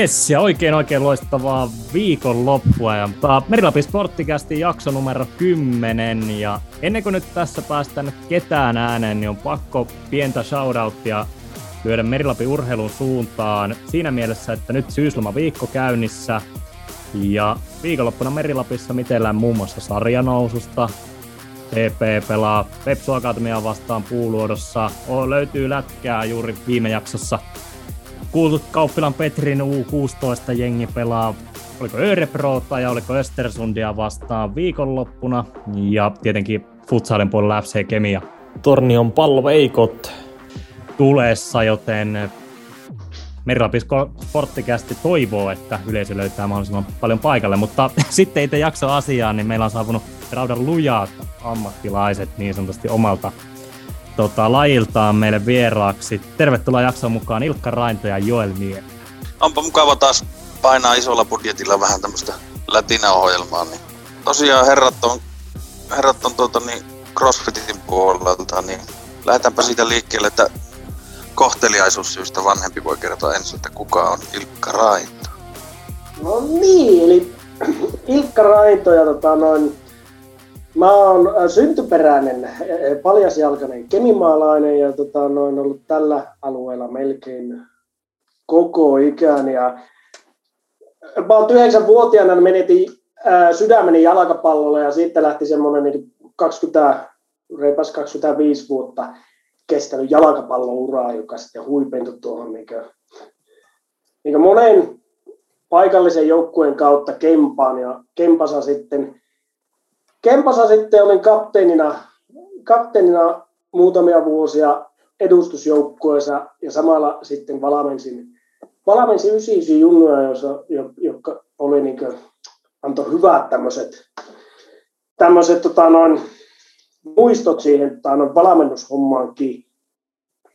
Jes, ja oikein oikein loistavaa viikonloppua. Ja, Merilapin Sporttikästi jakso numero 10. Ja ennen kuin nyt tässä päästään ketään ääneen, niin on pakko pientä shoutouttia lyödä Merilapin urheilun suuntaan. Siinä mielessä, että nyt syysloma viikko käynnissä. Ja viikonloppuna Merilapissa mitellään muun muassa sarjanoususta. TP pelaa Pepsu Akatemia vastaan puuluodossa. O, löytyy lätkää juuri viime jaksossa kuultu Kauppilan Petrin U16 jengi pelaa, oliko Öreproota ja oliko Östersundia vastaan viikonloppuna. Ja tietenkin futsalin puolella FC Kemia. Tornion palveikot tulessa, joten Merilapisko Sporttikästi toivoo, että yleisö löytää mahdollisimman paljon paikalle, mutta sitten itse jakso asiaan, niin meillä on saapunut raudan lujaat ammattilaiset niin sanotusti omalta tota, lajiltaan meille vieraaksi. Tervetuloa jakson mukaan Ilkka Rainto ja Joel Mie. Onpa mukava taas painaa isolla budjetilla vähän tämmöistä lätinäohjelmaa. Niin. Tosiaan herrat on, herrat on tuota, niin CrossFitin puolelta, niin lähdetäänpä siitä liikkeelle, että kohteliaisuussyystä vanhempi voi kertoa ensin, että kuka on Ilkka Rainto. No niin, eli Ilkka Rainto ja tota, noin Mä oon äh, syntyperäinen äh, paljasjalkainen kemimaalainen ja tota, noin ollut tällä alueella melkein koko ikään. Ja about yhdeksänvuotiaana menetin ää, sydämeni jalkapallolle ja siitä lähti semmoinen niin 20, reipas 25 vuotta kestänyt jalkapallouraa, joka sitten huipentui tuohon niin kuin, niin kuin monen paikallisen joukkueen kautta Kempaan ja Kempasa sitten Kempasa sitten olin kapteenina, kapteenina muutamia vuosia edustusjoukkueessa ja samalla sitten valmensin, valmensin 99 junnuja, jossa, jotka oli niin kuin, antoi hyvät tämmöiset, tämmöiset tota noin, muistot siihen tota noin, valmennushommaankin.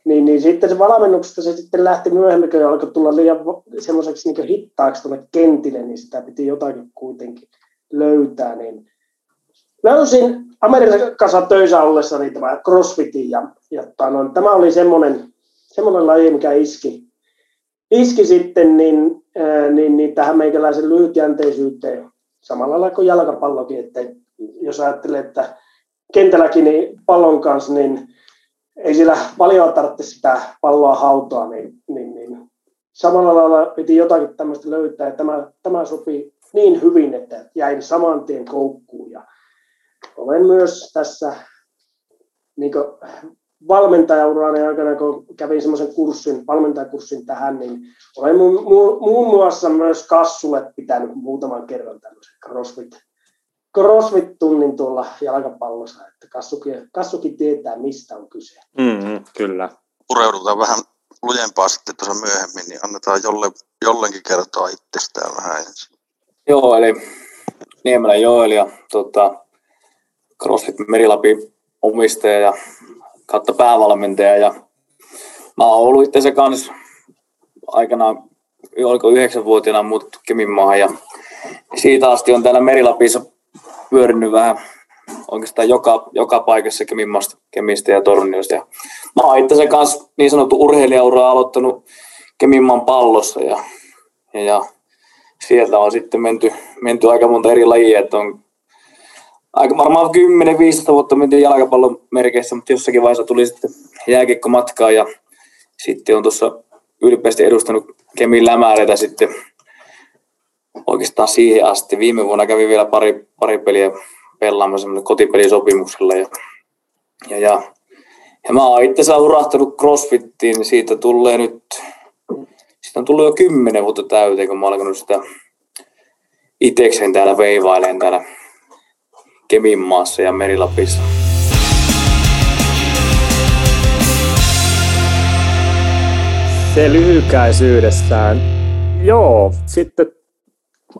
Niin, niin sitten se valmennuksesta se sitten lähti myöhemmin, kun alkoi tulla liian semmoiseksi niin hittaaksi tuonne kentille, niin sitä piti jotakin kuitenkin löytää. Niin löysin Amerikassa töissä ollessani tämä crossfitin ja, ja no, tämä oli semmoinen, semmoinen laji, mikä iski, iski sitten niin, ää, niin, niin tähän meikäläisen lyhytjänteisyyteen. Samalla lailla kuin jalkapallokin, että jos ajattelee, että kentälläkin niin pallon kanssa, niin ei sillä paljon tarvitse sitä palloa hautoa, niin, niin, niin samalla lailla piti jotakin tämmöistä löytää, ja tämä, tämä sopi niin hyvin, että jäin saman tien koukkuun ja olen myös tässä niin valmentajaurani aikana, kun kävin semmoisen kurssin, valmentajakurssin tähän, niin olen mu- mu- muun muassa myös Kassulle pitänyt muutaman kerran tämmöisen CrossFit, CrossFit-tunnin tuolla jalkapallossa, että Kassukin, Kassukin tietää, mistä on kyse. Mm, kyllä. Pureudutaan vähän lujempaa sitten tuossa myöhemmin, niin annetaan jolle, jollenkin kertoa itsestään vähän ensin. Joo, eli Niemelä Joel ja tota, CrossFit Merilapi omistaja ja kautta päävalmentaja. Ja mä oon ollut itse kanssa aikanaan, oliko yhdeksänvuotiaana muuttu Keminmaahan ja siitä asti on täällä Merilapissa pyörinyt vähän oikeastaan joka, joka paikassa Keminmaasta, Kemistä ja Torniosta. Ja mä oon itse kanssa niin sanottu urheilijaura aloittanut Keminmaan pallossa ja, ja, ja sieltä on sitten menty, menty aika monta eri lajia, että on aika varmaan 10-15 vuotta mentiin jalkapallon merkeissä, mutta jossakin vaiheessa tuli sitten jääkiekko matkaa ja sitten on tuossa ylpeästi edustanut Kemin lämääreitä sitten oikeastaan siihen asti. Viime vuonna kävin vielä pari, pari peliä pelaamassa kotipelisopimuksella ja, ja, ja, ja mä oon itse asiassa urahtanut crossfittiin, niin siitä tulee nyt, siitä on tullut jo kymmenen vuotta täyteen, kun mä oon alkanut sitä itekseen täällä veivaileen täällä Keminmaassa ja Merilapissa. Se lyhykäisyydessään. Joo, sitten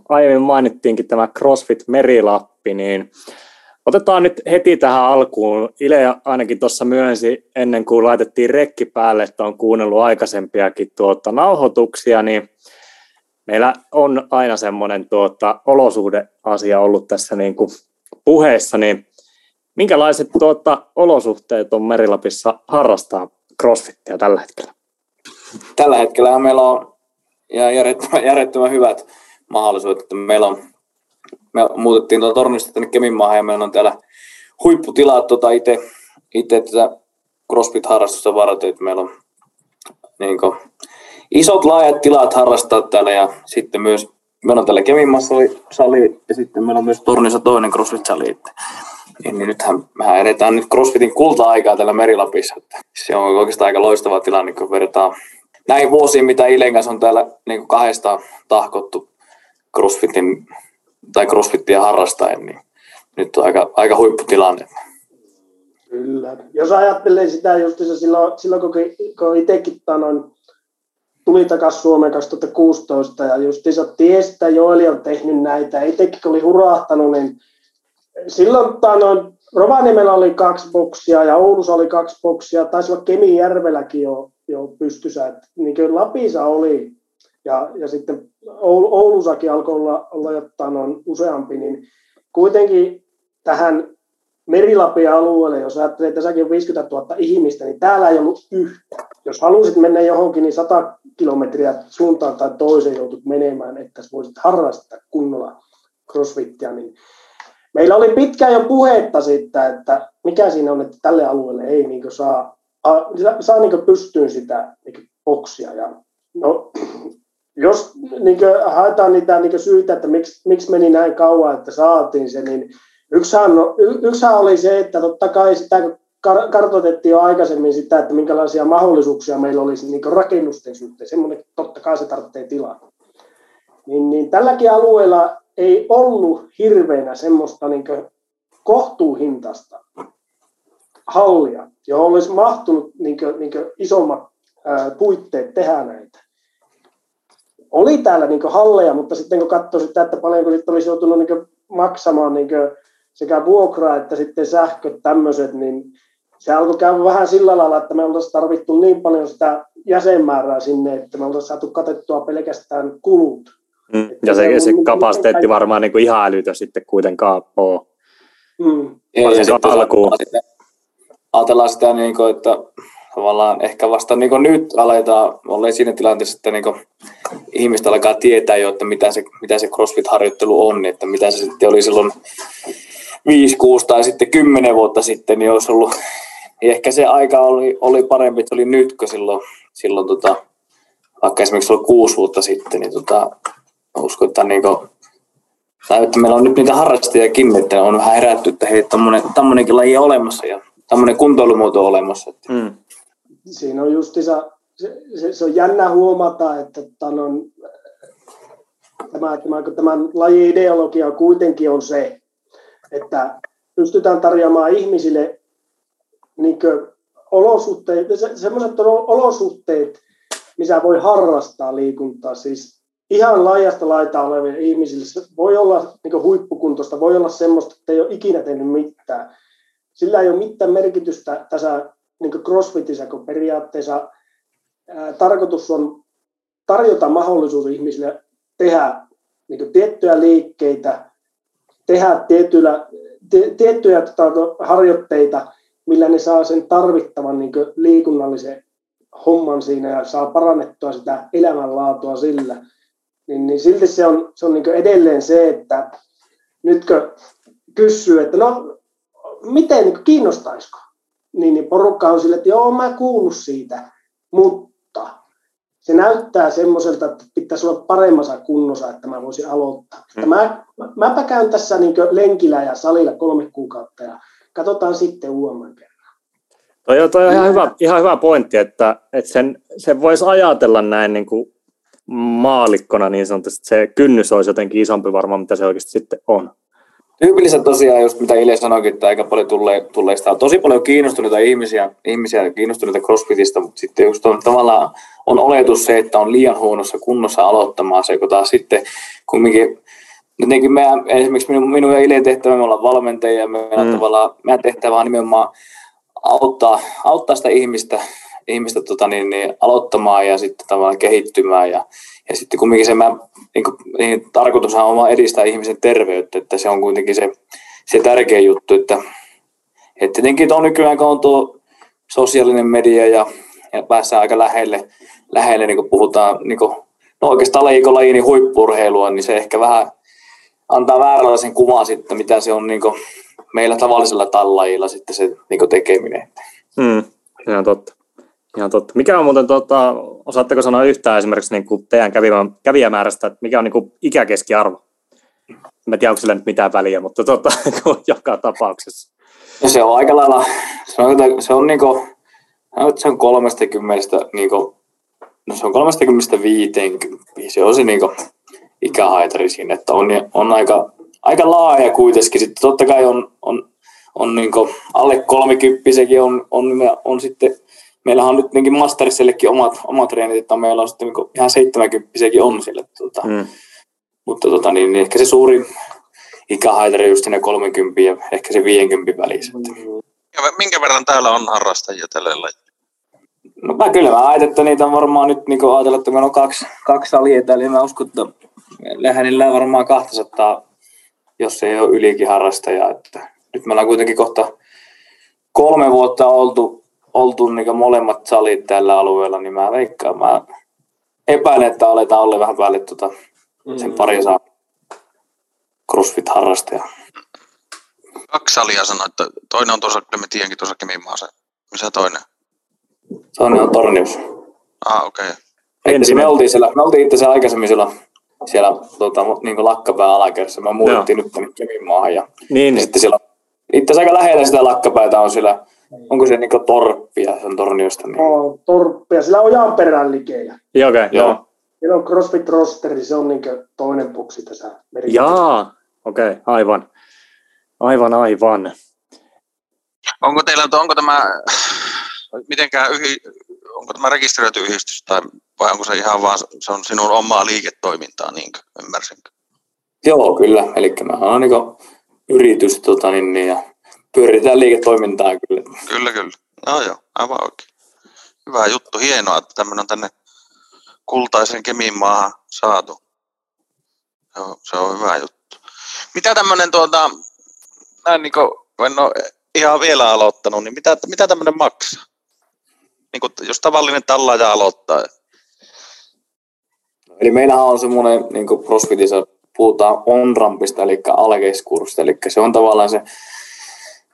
aiemmin mainittiinkin tämä CrossFit Merilappi, niin otetaan nyt heti tähän alkuun. Ile ainakin tuossa myönsi ennen kuin laitettiin rekki päälle, että on kuunnellut aikaisempiakin tuota, nauhoituksia, niin meillä on aina semmoinen tuota, olosuhdeasia ollut tässä niin kuin puheessa, niin minkälaiset tuota, olosuhteet on Merilapissa harrastaa crossfittia tällä hetkellä? Tällä hetkellä meillä on järjettömän, järjettömän hyvät mahdollisuudet. Että meillä on, me muutettiin tuota tornista tänne Keminmaahan ja meillä on täällä huipputilat tota itse, itse tätä CrossFit-harrastusta varten, että meillä on niin kuin, isot laajat tilat harrastaa täällä ja sitten myös meillä on täällä Keminmaassa sali ja sitten meillä on myös Tornissa toinen CrossFit-sali. Niin, niin nythän mehän edetään nyt CrossFitin kulta-aikaa täällä Merilapissa. Että se on oikeastaan aika loistava tilanne, kun verrataan näihin vuosiin, mitä Ilen kanssa on täällä niin kahdesta tahkottu CrossFitin tai CrossFitia harrastaen, niin nyt on aika, aika huipputilanne. Kyllä. Jos ajattelee sitä just silloin, silloin kun, kun itsekin noin, tuli takaisin Suomeen 2016 ja just tiesi, että Joeli on tehnyt näitä. Itsekin oli hurahtanut, niin silloin noin, Rovaniemellä oli kaksi boksia ja Oulussa oli kaksi boksia. Taisi olla Kemijärvelläkin jo, jo pystyssä. Että, niin kuin Lapissa oli ja, ja sitten Oulussakin alkoi olla, olla jotain noin useampi, niin kuitenkin tähän Merilapin alueelle, jos ajattelee, että tässäkin on 50 000 ihmistä, niin täällä ei ollut yhtä. Jos halusit mennä johonkin, niin 100 kilometriä suuntaan tai toiseen joutut menemään, että voisit harrastaa kunnolla crossfittia. Niin meillä oli pitkään jo puhetta siitä, että mikä siinä on, että tälle alueelle ei niin saa, saa niin pystyyn sitä niin boksia. Ja, no, jos niin haetaan niitä niin syitä, että miksi, miksi meni näin kauan, että saatiin se, niin Yksihän, yksihän oli se, että totta kai sitä kartoitettiin jo aikaisemmin sitä, että minkälaisia mahdollisuuksia meillä olisi niin rakennusten suhteen. Semmoinen, totta kai se tarvitsee tilaa. Niin, niin tälläkin alueella ei ollut hirveänä semmoista niin kohtuuhintasta hallia, johon olisi mahtunut niin kuin, niin kuin isommat ää, puitteet tehdä näitä. Oli täällä niin halleja, mutta sitten kun katsoi sitä, että paljonko sitten olisi joutunut niin maksamaan niin sekä vuokra että sitten sähköt tämmöiset, niin se alkoi käydä vähän sillä lailla, että me oltaisiin tarvittu niin paljon sitä jäsenmäärää sinne, että me oltaisiin saatu katettua pelkästään kulut. Mm. Ja se, se kapasiteetti varmaan niin kuin ihan älytön sitten kuitenkaan ole. Mm. Sitten alkuun. Ajatellaan sitä, niin kuin, että tavallaan ehkä vasta niin nyt aletaan olla siinä tilanteessa, että niin ihmistä alkaa tietää jo, että mitä se, mitä se CrossFit-harjoittelu on, että mitä se sitten oli silloin 5, 6 tai sitten 10 vuotta sitten, niin olisi ollut, niin ehkä se aika oli, oli parempi, että se oli nyt, kun silloin, silloin tota, vaikka esimerkiksi oli kuusi vuotta sitten, niin tota, uskon, että, niin kuin, tai että meillä on nyt niitä harrastajakin, että on vähän herätty, että hei, tämmöinenkin laji on olemassa ja tämmöinen kuntoilumuoto on olemassa. Että. Mm. Siinä on justiinsa, se, se, se, on jännä huomata, että tämän on, tämä, tämä, tämän lajin ideologia kuitenkin on se, että pystytään tarjoamaan ihmisille niin olosuhteet, semmoiset olosuhteet, missä voi harrastaa liikuntaa. Siis ihan laajasta laita oleville ihmisille se voi olla niin huippukuntoista, voi olla semmoista, että ei ole ikinä tehnyt mitään. Sillä ei ole mitään merkitystä tässä niin crossfitissä, kun periaatteessa ää, tarkoitus on tarjota mahdollisuus ihmisille tehdä niin tiettyjä liikkeitä, tehdä tiettyjä, tiettyjä tota, harjoitteita, millä ne saa sen tarvittavan niin liikunnallisen homman siinä ja saa parannettua sitä elämänlaatua sillä, niin, niin silti se on, se on niin edelleen se, että nytkö kysyy, että no miten niin kiinnostaisiko, niin, niin porukka on sille, että joo, mä kuullut siitä, mutta se näyttää semmoiselta, että pitäisi olla paremmassa kunnossa, että mä voisin aloittaa. Mm. Mä, mäpä käyn tässä niin lenkillä ja salilla kolme kuukautta ja katsotaan sitten uudemman kerran. Toi on, toi on ihan, hyvä, ihan hyvä pointti, että, että sen, sen voisi ajatella näin niin kuin maalikkona niin sanotusti, se kynnys olisi jotenkin isompi varmaan, mitä se oikeasti sitten on. Tyypillistä tosiaan, just mitä Ile sanoikin, että aika paljon tulee, tulee sitä, on tosi paljon kiinnostuneita ihmisiä, ihmisiä kiinnostuneita crossfitista, mutta sitten just on tavallaan on oletus se, että on liian huonossa kunnossa aloittamaan se, kun taas sitten kumminkin jotenkin meidän, esimerkiksi minun, minun ja Ilen tehtävä, me ollaan valmentajia, meidän, mm. tavallaan, meidän tehtävä on nimenomaan auttaa, auttaa sitä ihmistä, ihmistä tota, niin, niin, aloittamaan ja sitten tavallaan kehittymään ja, ja sitten kumminkin se mä, niin, niin, tarkoitus on edistää ihmisen terveyttä, että se on kuitenkin se, se tärkeä juttu, että, että tietenkin on nykyään, kun on tuo sosiaalinen media ja, ja päässään aika lähelle, lähelle niin kuin puhutaan niin kuin oikeastaan lajikolaji niin huippurheilua, niin se ehkä vähän antaa vääränlaisen kuvan sitten, mitä se on niin meillä tavallisella tallajilla sitten se niin tekeminen. Mm, ihan totta. Ihan totta. Mikä on muuten, tota, osaatteko sanoa yhtään esimerkiksi niin kuin teidän kävijämäärästä, että mikä on niin kuin ikäkeskiarvo? En tiedä, onko sillä nyt mitään väliä, mutta tota, joka tapauksessa. No se on aika lailla, se on, se on, niin kuin, se on 30, niin kuin, no se on 30 50, se on se niin kuin, ikähaitari siinä, että on, on aika, aika laaja kuitenkin. Sitten totta kai on, on, on niin alle 30 on, on, on sitten meillähän on nyt niin Masterissellekin omat, omat treenit, että meillä on sitten niin ihan 70 on sille. Tuota, mm. Mutta tota, niin, niin ehkä se suurin ikähaitari just sinne 30 ja ehkä se 50 välissä. Ja minkä verran täällä on harrastajia tälle lajille? No mä kyllä mä ajattelin, että niitä on varmaan nyt niin ajatella, että meillä on kaksi, kaksi salia täällä, niin mä uskon, että lähennillä varmaan 200, jos ei ole ylikin harrastajaa. Että nyt meillä on kuitenkin kohta kolme vuotta oltu, oltu niin molemmat salit tällä alueella, niin mä veikkaan, mä epäilen, että aletaan olla vähän päälle tuota, sen mm. pari saa crossfit-harrastaja. Kaksi salia sanoi, että toinen on tuossa, kyllä me tiedänkin tuossa Kemimaassa. Missä toinen? Toinen on Tornius. Ah, okei. Okay. Me oltiin, siellä, me oltiin itse aikaisemmin siellä, siellä tota, niin lakkapään alakerrassa. Me muutettiin nyt tänne Kemimaahan. Ja, niin. ja sitten siellä, itse asiassa aika lähellä sitä lakkapäätä on siellä, onko se niin torppia, se on Torniosta? Niin. No, torppia, sillä on perään likejä. Joo, okay, joo. Meillä on CrossFit Rosteri, se on niin toinen puksi tässä Jaa, okei, okay, aivan. Aivan, aivan. Onko teillä, onko tämä, mitenkään yhi, onko tämä rekisteröity yhdistys tai vai onko se ihan vaan, se on sinun omaa liiketoimintaa, niin ymmärsinkö? Joo, kyllä. Eli me on niin yritys tota, niin, niin, ja pyöritään liiketoimintaa kyllä. Kyllä, kyllä. No joo, aivan oikein. Hyvä juttu, hienoa, että tämmöinen on tänne kultaisen Kemin maahan saatu. Se on, se on hyvä juttu. Mitä tämmöinen tuota, näin niin kuin, en ole ihan vielä aloittanut, niin mitä, mitä tämmöinen maksaa? Niin kuin, jos tavallinen tallaaja aloittaa. Eli meillähän on semmoinen, niin kuin CrossFitissa puhutaan on-rampista, eli alkeiskurssista, eli se on tavallaan se,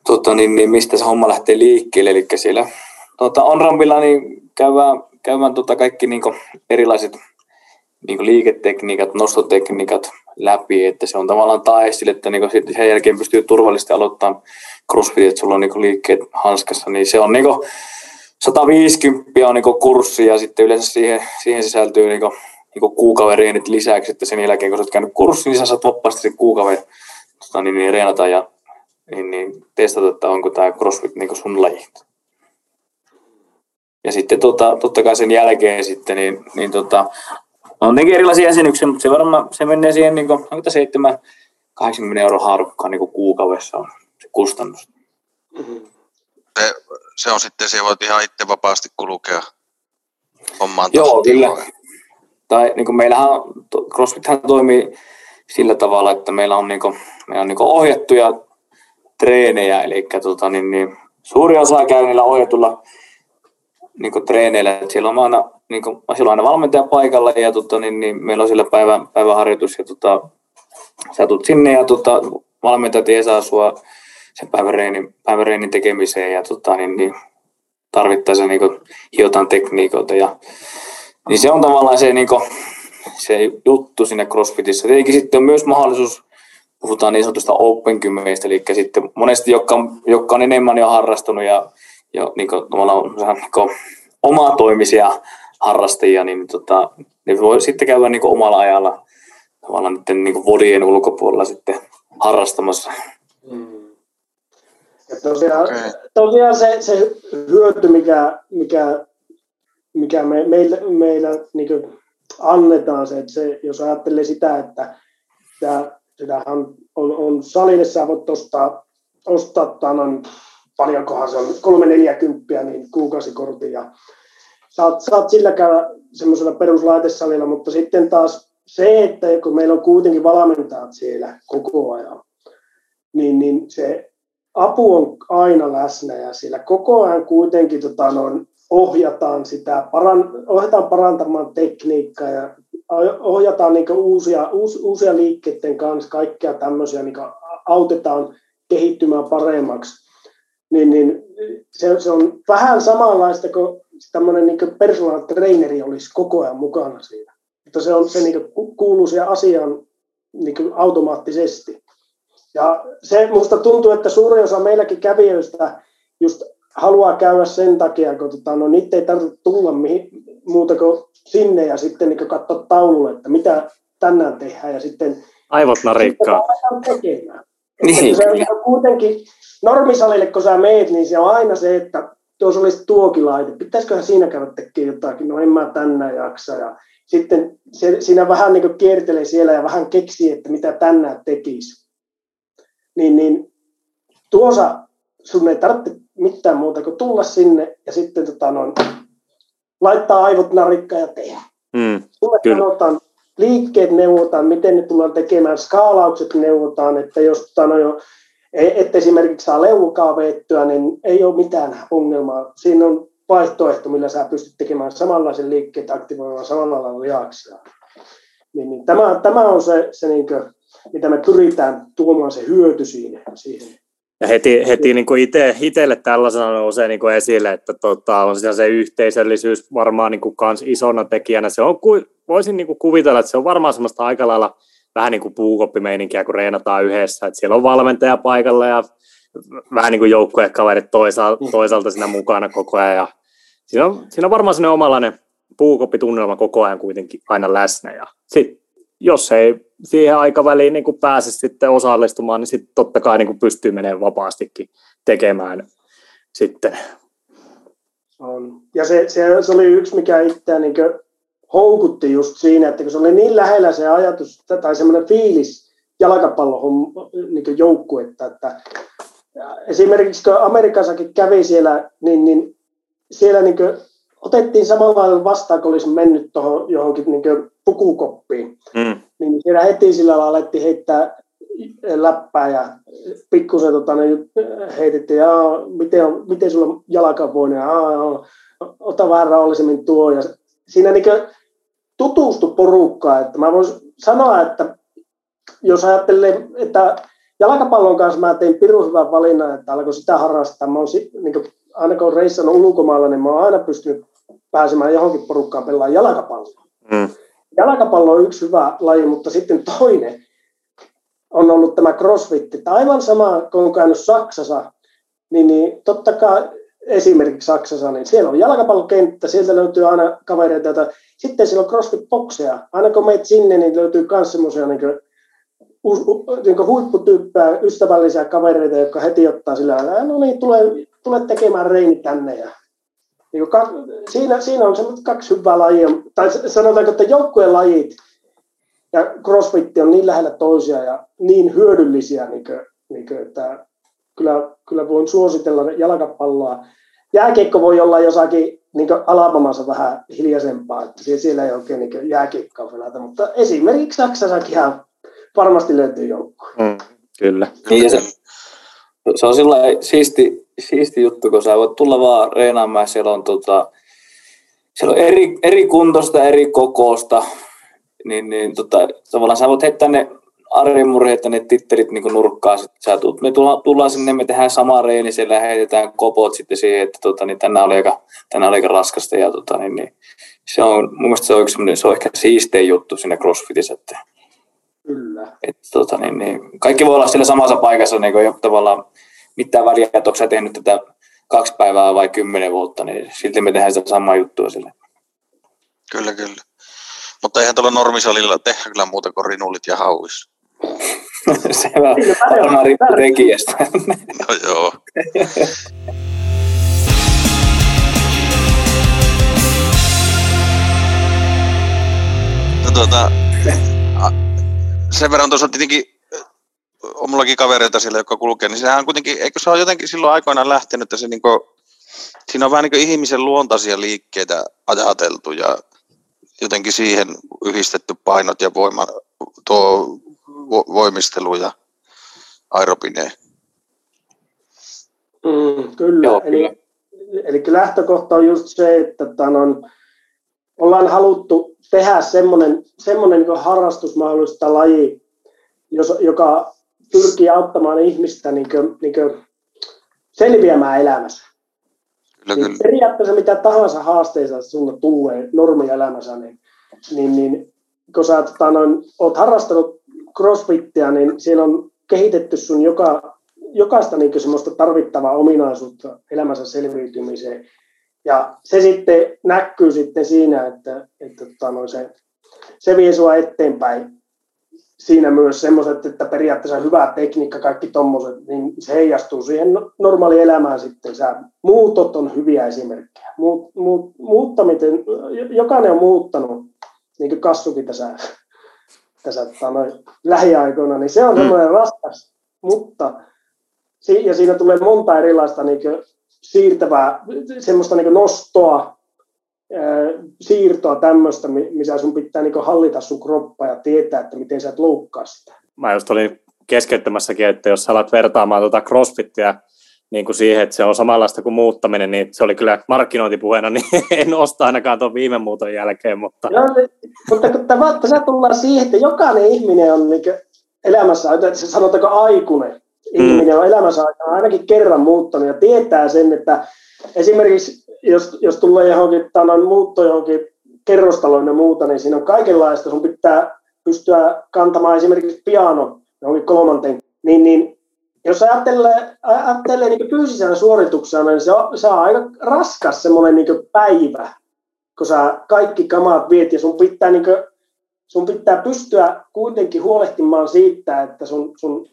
tota, niin, niin, mistä se homma lähtee liikkeelle, eli siellä tota, on-rampilla niin käydään käymään tota kaikki niin erilaiset niin liiketekniikat, nostotekniikat läpi, että se on tavallaan tae sille, että niin sitten sen jälkeen pystyy turvallisesti aloittamaan crossfit, että sulla on niin liikkeet hanskassa, niin se on niin 150 on niin kurssi ja sitten yleensä siihen, siihen sisältyy niin kuin, niin kuukaverien lisäksi, että sen jälkeen kun sä oot käynyt kurssin, niin sä saat vapaasti sen kuukauden tota, niin, niin, reenata ja niin, niin, testata, että onko tämä CrossFit niin sun laji. Ja sitten tota, totta kai sen jälkeen sitten, niin, niin tota, on nekin erilaisia jäsenyksiä, mutta se varmaan se menee siihen niin kuin, onko 7 80 euro haarukkaan niin kuukaudessa on se kustannus. Se, se on sitten, se voit ihan itse vapaasti kulkea hommaan. Joo, kyllä. Tai niin kuin meillähän, CrossFithän toimii sillä tavalla, että meillä on, niin kuin, meillä on niin kuin ohjattuja treenejä, eli tota, niin, niin, suuri osa käy niillä ohjatulla niin treeneillä. Siellä on aina, niin kuin, siellä on aina valmentaja paikalla ja tota, niin, niin, meillä on siellä päivä, päiväharjoitus ja tota, sä tulet sinne ja tota, valmentajat ei saa sua sen päiväreenin, päiväreenin tekemiseen ja tota, niin, niin, tarvittaessa niin hiotaan tekniikoita. Ja, niin se on tavallaan se, niin kuin, se juttu sinne CrossFitissa. Tietenkin sitten on myös mahdollisuus, puhutaan niin sanotusta open kymmeneistä, eli sitten monesti, jotka, jotka on enemmän jo harrastunut ja jo niin kuin, vähän niin omatoimisia harrastajia, niin tota, ne voi sitten käydä niin kuin omalla ajalla tavallaan niiden niin kuin vodien ulkopuolella sitten harrastamassa. Mm. Ja tosiaan, okay. tosiaan se, se hyöty, mikä, mikä, mikä me, meillä, meillä niin annetaan, se, että se, jos ajattelee sitä, että sitähän on, on salille, sä voit ostaa, ostaa tämän, paljonkohan se on, 340 niin kuukausikortin. Ja saat, saat sillä käydä semmoisella peruslaitesalilla, mutta sitten taas se, että kun meillä on kuitenkin valmentajat siellä koko ajan, niin, niin se apu on aina läsnä ja siellä koko ajan kuitenkin tota, noin, ohjataan sitä, paran, ohjataan parantamaan tekniikkaa ja ohjataan niin uusia, uusia, uusia liikkeiden kanssa, kaikkea tämmöisiä niin autetaan kehittymään paremmaksi, niin, niin se, se on vähän samanlaista kuin tämmöinen niin personal traineri olisi koko ajan mukana siinä. Että se, on, se niin kuuluu siihen asiaan niin automaattisesti. Ja se musta tuntuu, että suurin osa meilläkin kävijöistä just haluaa käydä sen takia, kun tota, no, niitä ei tarvitse tulla mihin, muuta kuin sinne ja sitten niin katsoa taululle, että mitä tänään tehdään ja sitten Aivot narikkaa. tekemään. Niin. Se on kuitenkin, normisalille kun sä meet, niin se on aina se, että tuossa olisi tuokin laite, pitäisiköhän siinä käydä tekemään jotakin, no en mä tänään jaksa. Ja sitten se, siinä vähän niin kiertelee siellä ja vähän keksii, että mitä tänään tekisi. Niin, niin tuossa sun ei tarvitse mitään muuta kuin tulla sinne ja sitten tota, noin, laittaa aivot narikkaan ja tehdä. Mm, Sulle sanotaan, liikkeet neuvotaan, miten ne tullaan tekemään, skaalaukset neuvotaan, että jos tota, no, jo, e, että esimerkiksi saa leukaa veettyä, niin ei ole mitään ongelmaa. Siinä on vaihtoehto, millä sä pystyt tekemään samanlaisen liikkeet aktivoimaan samalla lailla lihaksia. Niin, niin tämä, tämä on se, se niin kuin, mitä me pyritään tuomaan se hyöty siihen. siihen. Ja heti, heti niin kuin ite, itselle tällaisena nousee niin kuin esille, että tota, on se yhteisöllisyys varmaan niin kuin kans isona tekijänä. Se on, voisin niin kuin kuvitella, että se on varmaan semmoista aika lailla vähän niin kuin puukoppimeininkiä, kun reenataan yhdessä. Että siellä on valmentaja paikalla ja vähän niin kuin joukkuekaverit toisaalta, toisaalta siinä mukana koko ajan. Ja siinä, on, siinä on varmaan sellainen omanlainen puukoppitunnelma koko ajan kuitenkin aina läsnä. Ja sit, jos ei siihen aikaväliin niin pääse sitten osallistumaan, niin sitten totta kai niin pystyy menemään vapaastikin tekemään sitten. On. Ja se, se, se oli yksi, mikä itseä niin houkutti just siinä, että kun se oli niin lähellä se ajatus tai semmoinen fiilis jalkapallon niin joukkuetta, että esimerkiksi kun Amerikassakin kävi siellä, niin, niin siellä niin otettiin samalla vastaan, kun olisi mennyt tuohon johonkin niin pukukoppiin. Mm. Niin siellä heti sillä lailla alettiin heittää läppää ja pikkusen tota, niin heitettiin, ja miten, on, miten sulla on jalkavoinen, ja ota vähän rauhallisemmin tuo. Ja siinä niin tutustu porukkaa, että mä voisin sanoa, että jos ajattelee, että jalkapallon kanssa mä tein pirun hyvän valinnan, että alkoi sitä harrastaa. Mä oon, niin kuin, aina kun reissannut ulkomailla, niin mä oon aina pystynyt pääsemään johonkin porukkaan pelaamaan jalkapalloa. Mm. Jalkapallo on yksi hyvä laji, mutta sitten toinen on ollut tämä crossfit. Että aivan sama, kun on käynyt Saksassa, niin, niin totta kai esimerkiksi Saksassa, niin siellä on jalkapallokenttä, sieltä löytyy aina kavereita, joita, sitten siellä on crossfit-bokseja. Aina kun meet sinne, niin löytyy myös semmoisia niin niin huipputyyppejä, ystävällisiä kavereita, jotka heti ottaa sillä lailla, no niin, tule, tule tekemään reini tänne. Ja, niin ka, siinä, siinä on semmoiset kaksi hyvää lajia, tai sanotaanko, että joukkueen lajit ja crossfit on niin lähellä toisia ja niin hyödyllisiä, niin kuin, niin kuin, että kyllä, kyllä voin suositella jalkapalloa. Jääkiekko voi olla jossakin niin Alabamassa vähän hiljaisempaa, että siellä ei oikein niin jääkiekkoa pelata, mutta esimerkiksi Saksassakin ihan varmasti löytyy joukkue. Mm, kyllä. Niin se, se on sillä siisti, siisti juttu, kun sä voit tulla vaan reenaamaan, siellä on, tota, siellä on eri, eri kuntosta, eri kokosta, niin, niin tota, tavallaan sä voit heittää ne arjemurhi, että ne tittelit niin nurkkaa. Sä tulet, me tullaan, tullaan sinne, me tehdään sama reeni, siellä heitetään kopot sitten siihen, että tota, niin tänään, oli aika, tänään oli aika raskasta. Ja, tota, niin, niin, se on, mun mielestä se on, yksi, se on ehkä siistein juttu sinne CrossFitissä, että Kyllä. Et, tota, niin, niin, kaikki voi olla siellä samassa paikassa, niin kuin, tavallaan mitään väliä, että onko tehnyt tätä kaksi päivää vai kymmenen vuotta, niin silti me tehdään sitä samaa juttua sille. Kyllä, kyllä. Mutta eihän tuolla normisalilla tehdä kyllä muuta kuin rinulit ja hauis. Se varmaan riippuu tekijästä. no joo. no, tuota, sen verran tuossa tietenkin on mullakin kavereita siellä, jotka kulkee, niin sehän on kuitenkin, eikö se ole jotenkin silloin aikoinaan lähtenyt, että se niin kuin, siinä on vähän niin kuin ihmisen luontaisia liikkeitä ajateltu ja jotenkin siihen yhdistetty painot ja voima, tuo voimistelu ja aerobineen. Mm, kyllä. Joo, kyllä. Eli, eli lähtökohta on just se, että tämän on, ollaan haluttu tehdä semmoinen, semmoinen niin harrastusmahdollista laji, jos, joka pyrkii auttamaan ihmistä niin kuin, niin kuin selviämään elämässä. Kyllä, niin kyllä. Periaatteessa mitä tahansa haasteita sinulle tulee normielämässä, niin, niin, niin kun sä tota, noin, oot harrastanut crossfittia, niin siellä on kehitetty sun joka, jokaista niin semmoista tarvittavaa ominaisuutta elämänsä selviytymiseen. Ja se sitten näkyy sitten siinä, että, että tota, noin se, se vie sua eteenpäin siinä myös semmoiset, että periaatteessa hyvä tekniikka, kaikki tommoset, niin se heijastuu siihen no, normaali elämään sitten. Sä, muutot on hyviä esimerkkejä. Muut, muut, muuttaminen, jokainen on muuttanut, niin kuin Kassukin tässä, tässä noin, lähiaikoina, niin se on mm. semmoinen raskas, mutta ja siinä tulee monta erilaista niin siirtävää, semmoista niin nostoa, siirtoa tämmöistä, missä sun pitää niin hallita sun kroppa ja tietää, että miten sä et loukkaa sitä. Mä just olin keskeyttämässäkin, että jos sä alat vertaamaan tuota crossfittiä niin kuin siihen, että se on samanlaista kuin muuttaminen, niin se oli kyllä markkinointipuheena, niin en osta ainakaan tuon viime muuton jälkeen. Mutta, no, mutta kun tässä tullaan siihen, että jokainen ihminen on niin elämässä, sanotaanko aikuinen, ihminen on elämässä aikana ainakin kerran muuttanut ja tietää sen, että esimerkiksi jos, jos tulee johonkin, tai muutto johonkin kerrostaloon ja muuta, niin siinä on kaikenlaista. Sun pitää pystyä kantamaan esimerkiksi piano johonkin kolmanteen. Niin, niin jos ajattelee, ajattelee niin fyysisellä suorituksena, niin se on, se on aika raskas semmoinen niin päivä, kun sä kaikki kamat viet ja sun pitää, niin kuin, sun pitää pystyä kuitenkin huolehtimaan siitä, että sun, sun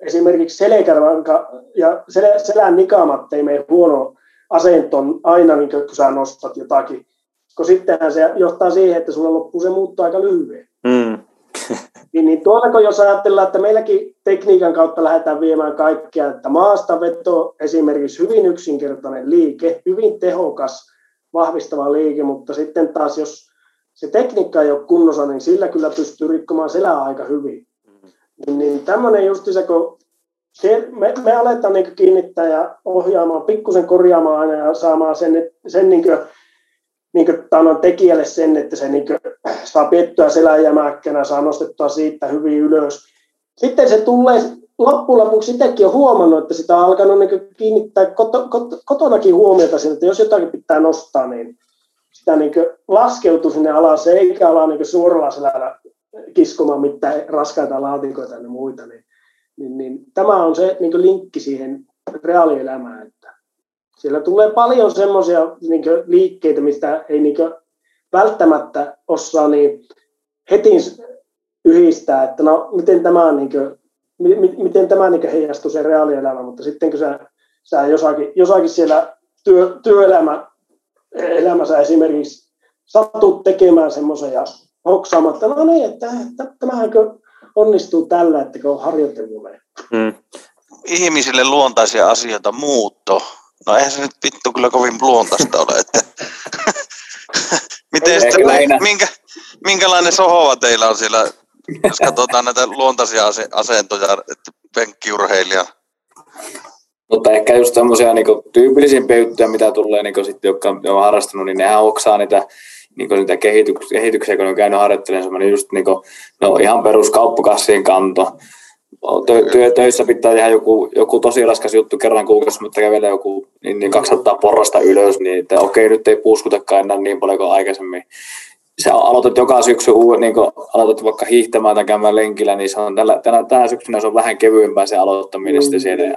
esimerkiksi selkäranka ja sel, selän nikamat ei mene huono asenton aina, niin kun sä nostat jotakin. Kun sittenhän se johtaa siihen, että sulla loppuu se muutto aika lyhyen. Mm. niin, niin tuolla kun jos ajatellaan, että meilläkin tekniikan kautta lähdetään viemään kaikkea, että maastaveto esimerkiksi hyvin yksinkertainen liike, hyvin tehokas, vahvistava liike, mutta sitten taas jos se tekniikka ei ole kunnossa, niin sillä kyllä pystyy rikkomaan selää aika hyvin. Niin, niin tämmöinen just se, kun me, me aletaan niin kiinnittää ja ohjaamaan, pikkusen korjaamaan aina ja saamaan sen, sen niin kuin, niin kuin, tekijälle sen, että se niin kuin, saa piettyä seläjämäkkänä, saa nostettua siitä hyvin ylös. Sitten se tulee loppujen lopuksi itsekin on huomannut, että sitä on alkanut niin kiinnittää koto, koto, kotonakin huomiota sinne, että jos jotakin pitää nostaa, niin sitä niin laskeutuu sinne alas, eikä ala niin suoralla selällä kiskomaan mitään raskaita laatikoita ja muita. Niin niin, niin tämä on se niin linkki siihen reaalielämään, että siellä tulee paljon semmoisia niin liikkeitä, mistä ei niin välttämättä osaa niin heti yhdistää, että no miten tämä, niin kuin, miten tämä niin heijastuu se reaalielämään, mutta sitten kun sä, sä jossakin, jossakin siellä työ, työelämä, elämässä esimerkiksi satut tekemään semmoisen ja hoksaamatta, no niin, että, että tämähän onnistuu tällä, että kun on harjoitellut mm. Ihmisille luontaisia asioita, muutto. No eihän se nyt vittu kyllä kovin luontaista ole. Että Miten sitten, minkä, minkälainen sohova teillä on siellä, jos katsotaan näitä luontaisia asentoja, että penkkiurheilija? Mutta ehkä just semmoisia niin tyypillisimpiä juttuja, mitä tulee, niin sitten, jotka on harrastanut, niin nehän oksaa niitä niin niitä kehityksiä, kehityksiä, kun on käynyt harjoittelemaan semmoinen just niin kuin, no ihan perus kauppakassien kanto. Tö, työ, töissä pitää tehdä joku, joku tosi raskas juttu kerran kuukaudessa, mutta kävelee joku niin, niin 200 porrasta ylös, niin että okei, nyt ei puuskutakaan enää niin paljon kuin aikaisemmin. Sä aloitat joka syksy, niin kun aloitat vaikka hiihtämään tai käymään lenkillä, niin se on tällä, tänä, tänä syksynä se on vähän kevyempää se aloittaminen mm. sitten siellä. Ja,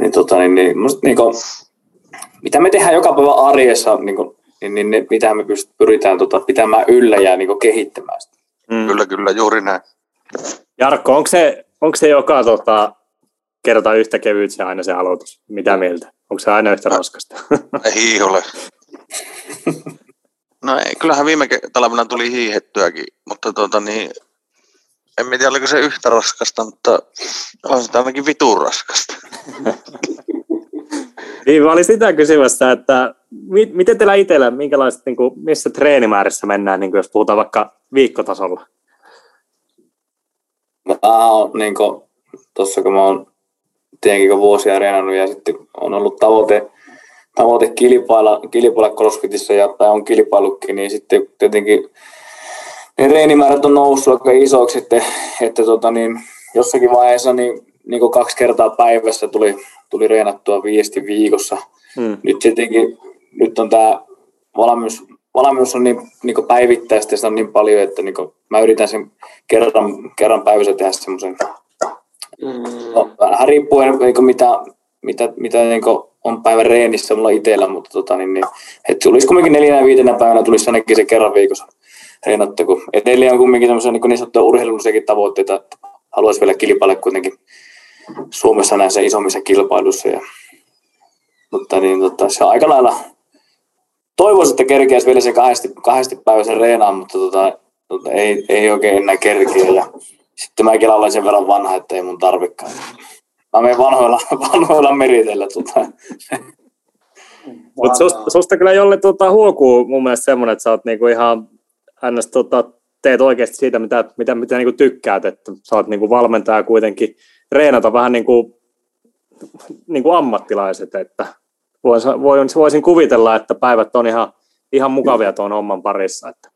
niin, tota, niin, niin, musta, niin kun, mitä me tehdään joka päivä arjessa, niin kun, niin, niin ne, mitä me pyst, pyritään tota, pitämään yllä ja niin kehittämään sitä. Mm. Kyllä, kyllä, juuri näin. Jarkko, onko se, onko se joka tota, kerta yhtä kevyt se aina se aloitus? Mitä mieltä? Onko se aina yhtä no, raskasta? Ei ole. No ei, kyllähän viime talvena tuli hiihettyäkin, mutta tuota niin, en tiedä oliko se yhtä raskasta, mutta on se ainakin vitun raskasta. niin, mä olin sitä kysymässä, että miten teillä itsellä, minkälaiset, niin kuin, missä treenimäärissä mennään, niin kuin, jos puhutaan vaikka viikkotasolla? Mä oon niin tuossa kun mä oon tietenkin vuosia reenannut ja sitten on ollut tavoite, tavoite kilpailla, kilpailla crossfitissä ja, tai on kilpailutkin, niin sitten tietenkin ne reenimäärät on noussut aika isoksi, että, että tota niin, jossakin vaiheessa niin, niin kaksi kertaa päivässä tuli reenattua viesti viikossa. Hmm. Nyt tietenkin nyt on tämä valmius, valmius on niin, niin päivittäistä ja sitä on niin paljon, että niin mä yritän sen kerran, kerran päivässä tehdä semmoisen, mm. no, vähän riippuen niin mitä, mitä, mitä niin on päivän reenissä mulla itsellä, mutta tota, niin, niin, että tulisi kumminkin neljänä viitenä päivänä tulisi ainakin se kerran viikossa reenattu, kun edelleen on kumminkin semmoisia niin, niin sanottuja urheilullisiakin tavoitteita, että haluaisi vielä kilpailla kuitenkin Suomessa näissä isommissa kilpailuissa. Ja, mutta niin, tota, se on aika lailla toivoisin, että kerkeäisi vielä se kahdesti, kahdesti päiväisen reenaan, mutta tota, tota, ei, ei oikein enää kerkeä. Ja sitten mäkin olen sen verran vanha, että ei mun tarvikaan. Mä menen vanhoilla, vanhoilla meritellä. Tota. Mutta susta, susta, kyllä jolle tota, huokuu mun mielestä semmoinen, että sä oot niinku ihan ns, tota, teet oikeasti siitä, mitä, mitä, mitä niinku tykkäät, että sä oot niinku valmentaja kuitenkin reenata vähän niin kuin, niin kuin ammattilaiset, että voisin, voisin kuvitella, että päivät on ihan, ihan mukavia tuon homman parissa. Että.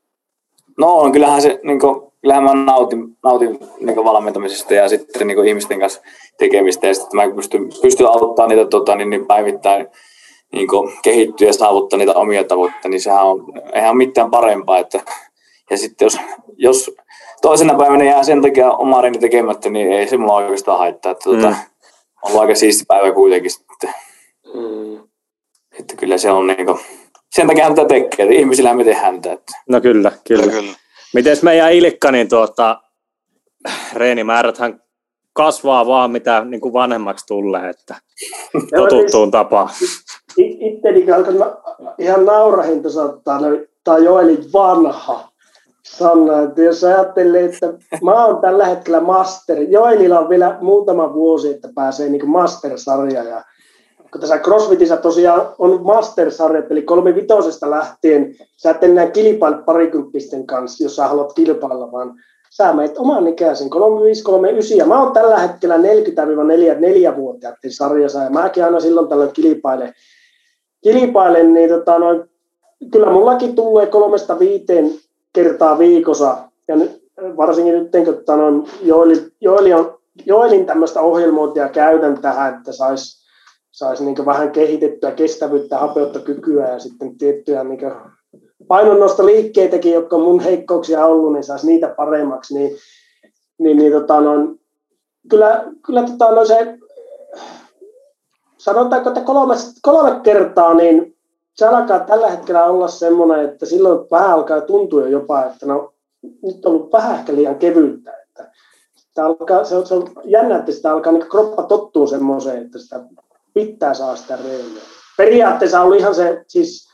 No on, kyllähän, se, niin kuin, kyllähän mä nautin, nautin niin valmentamisesta ja sitten niin ihmisten kanssa tekemistä ja sitten mä pystyn, pystyn auttamaan niitä tota, niin, niin päivittäin niin kehittyä ja saavuttaa niitä omia tavoitteita, niin sehän on, ole mitään parempaa. Että, ja sitten jos, jos toisena päivänä jää sen takia oma reeni tekemättä, niin ei se mulla oikeastaan haittaa. Että, tuota, mm. tota, on aika siisti päivä kuitenkin sitten. Mm. Että kyllä se on niin kuin, sen takia hän tätä tekee, että ihmisillä me tehdään tätä. No kyllä, kyllä. No, kyllä. Miten meidän Ilkka, niin tuota, reenimääräthän kasvaa vaan mitä niin kuin vanhemmaksi tulee, että totuttuun tapaan. Itteni alkoi ihan naurahin tuossa, tämä Joeli vanha Sanna, että jos ajattelee, että mä oon tällä hetkellä master, Joelilla on vielä muutama vuosi, että pääsee niin master-sarja ja kun tässä CrossFitissa tosiaan on master-sarjat, eli kolme vitosesta lähtien, sä et enää kilpaile parikymppisten kanssa, jos sä haluat kilpailla, vaan sä menet oman ikäisen, 35, 39, ja mä oon tällä hetkellä 40-4-vuotiaiden sarjassa, ja mäkin aina silloin tällöin kilpailen, kilpailen niin tota, noin, kyllä mullakin tulee kolmesta viiteen kertaa viikossa, ja nyt, varsinkin nyt, kun tota, noin, Joeli, Joeli on, Joelin tämmöistä ohjelmointia käytän tähän, että saisi saisi niin vähän kehitettyä kestävyyttä, hapeuttokykyä ja sitten tiettyjä niin painonnostoliikkeitäkin, jotka on mun heikkouksia ollut, niin saisi niitä paremmaksi. Niin, niin, niin tota, noin, kyllä, kyllä tota, noin se, sanotaanko, että kolme, kolme kertaa, niin se alkaa tällä hetkellä olla semmoinen, että silloin vähän alkaa tuntua jopa, että no, nyt on ollut vähän ehkä liian kevyyttä. Että sitä alkaa, se, on, se on jännä, että sitä alkaa niin kroppa tottuu semmoiseen, että sitä pitää saa sitä reiliä. Periaatteessa oli ihan se siis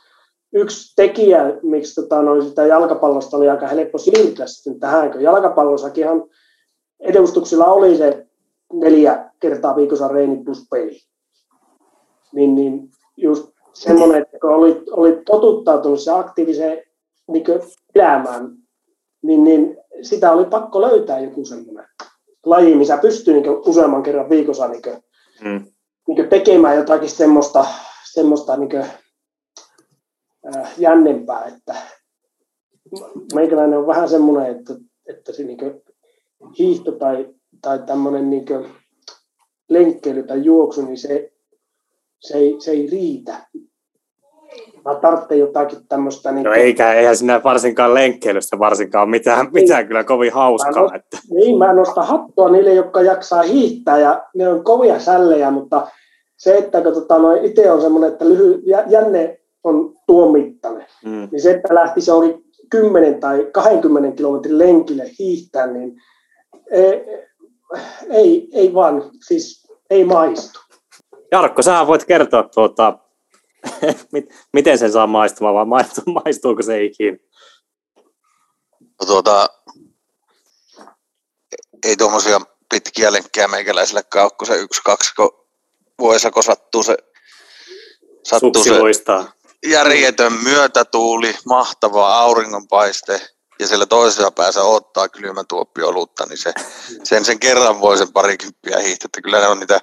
yksi tekijä, miksi tota, noin sitä jalkapallosta oli aika helppo siirtyä sitten tähän, kun jalkapallossakinhan edustuksilla oli se neljä kertaa viikossa reini plus peli. Niin, niin just semmoinen, että kun oli, oli totuttautunut se aktiiviseen niin elämään, niin, niin sitä oli pakko löytää joku semmoinen laji, missä pystyy niin useamman kerran viikossa niin kuin, mm. niin tekemään jotakin semmoista, semmoista niin kuin, äh, jännempää, että meikäläinen on vähän semmoinen, että, että se niin hiihto tai, tai tämmöinen niin lenkkeily tai juoksu, niin se, se, ei, se ei riitä. Mä tarvitsen jotakin tämmöistä... Niin no eikä, eihän sinä varsinkaan lenkkeilystä varsinkaan mitään, mitään kyllä kovin hauskaa. Mä että. Niin, mä nostan hattua niille, jotka jaksaa hiihtää ja ne on kovia sällejä, mutta se, että kun tota, no, itse on semmoinen, että lyhy, jänne on tuon mittainen, mm. niin se, että lähtisi oli 10 tai 20 kilometrin lenkille hiihtää, niin ei, ei, ei vaan, siis ei maistu. Jarkko, sä voit kertoa, tuota, miten sen saa maistumaan, vai maistu, maistuuko se ikinä? No tuota, ei tuommoisia pitkiä lenkkejä meikäläisille kun se yksi, kaksi, kun vuosako sattuu se, sattuu se loistaa. järjetön myötätuuli, mahtava auringonpaiste ja siellä toisessa päässä ottaa kylmätuoppi olutta, niin se, sen, sen kerran voi sen parikymppiä hiihtää, että kyllä ne on niitä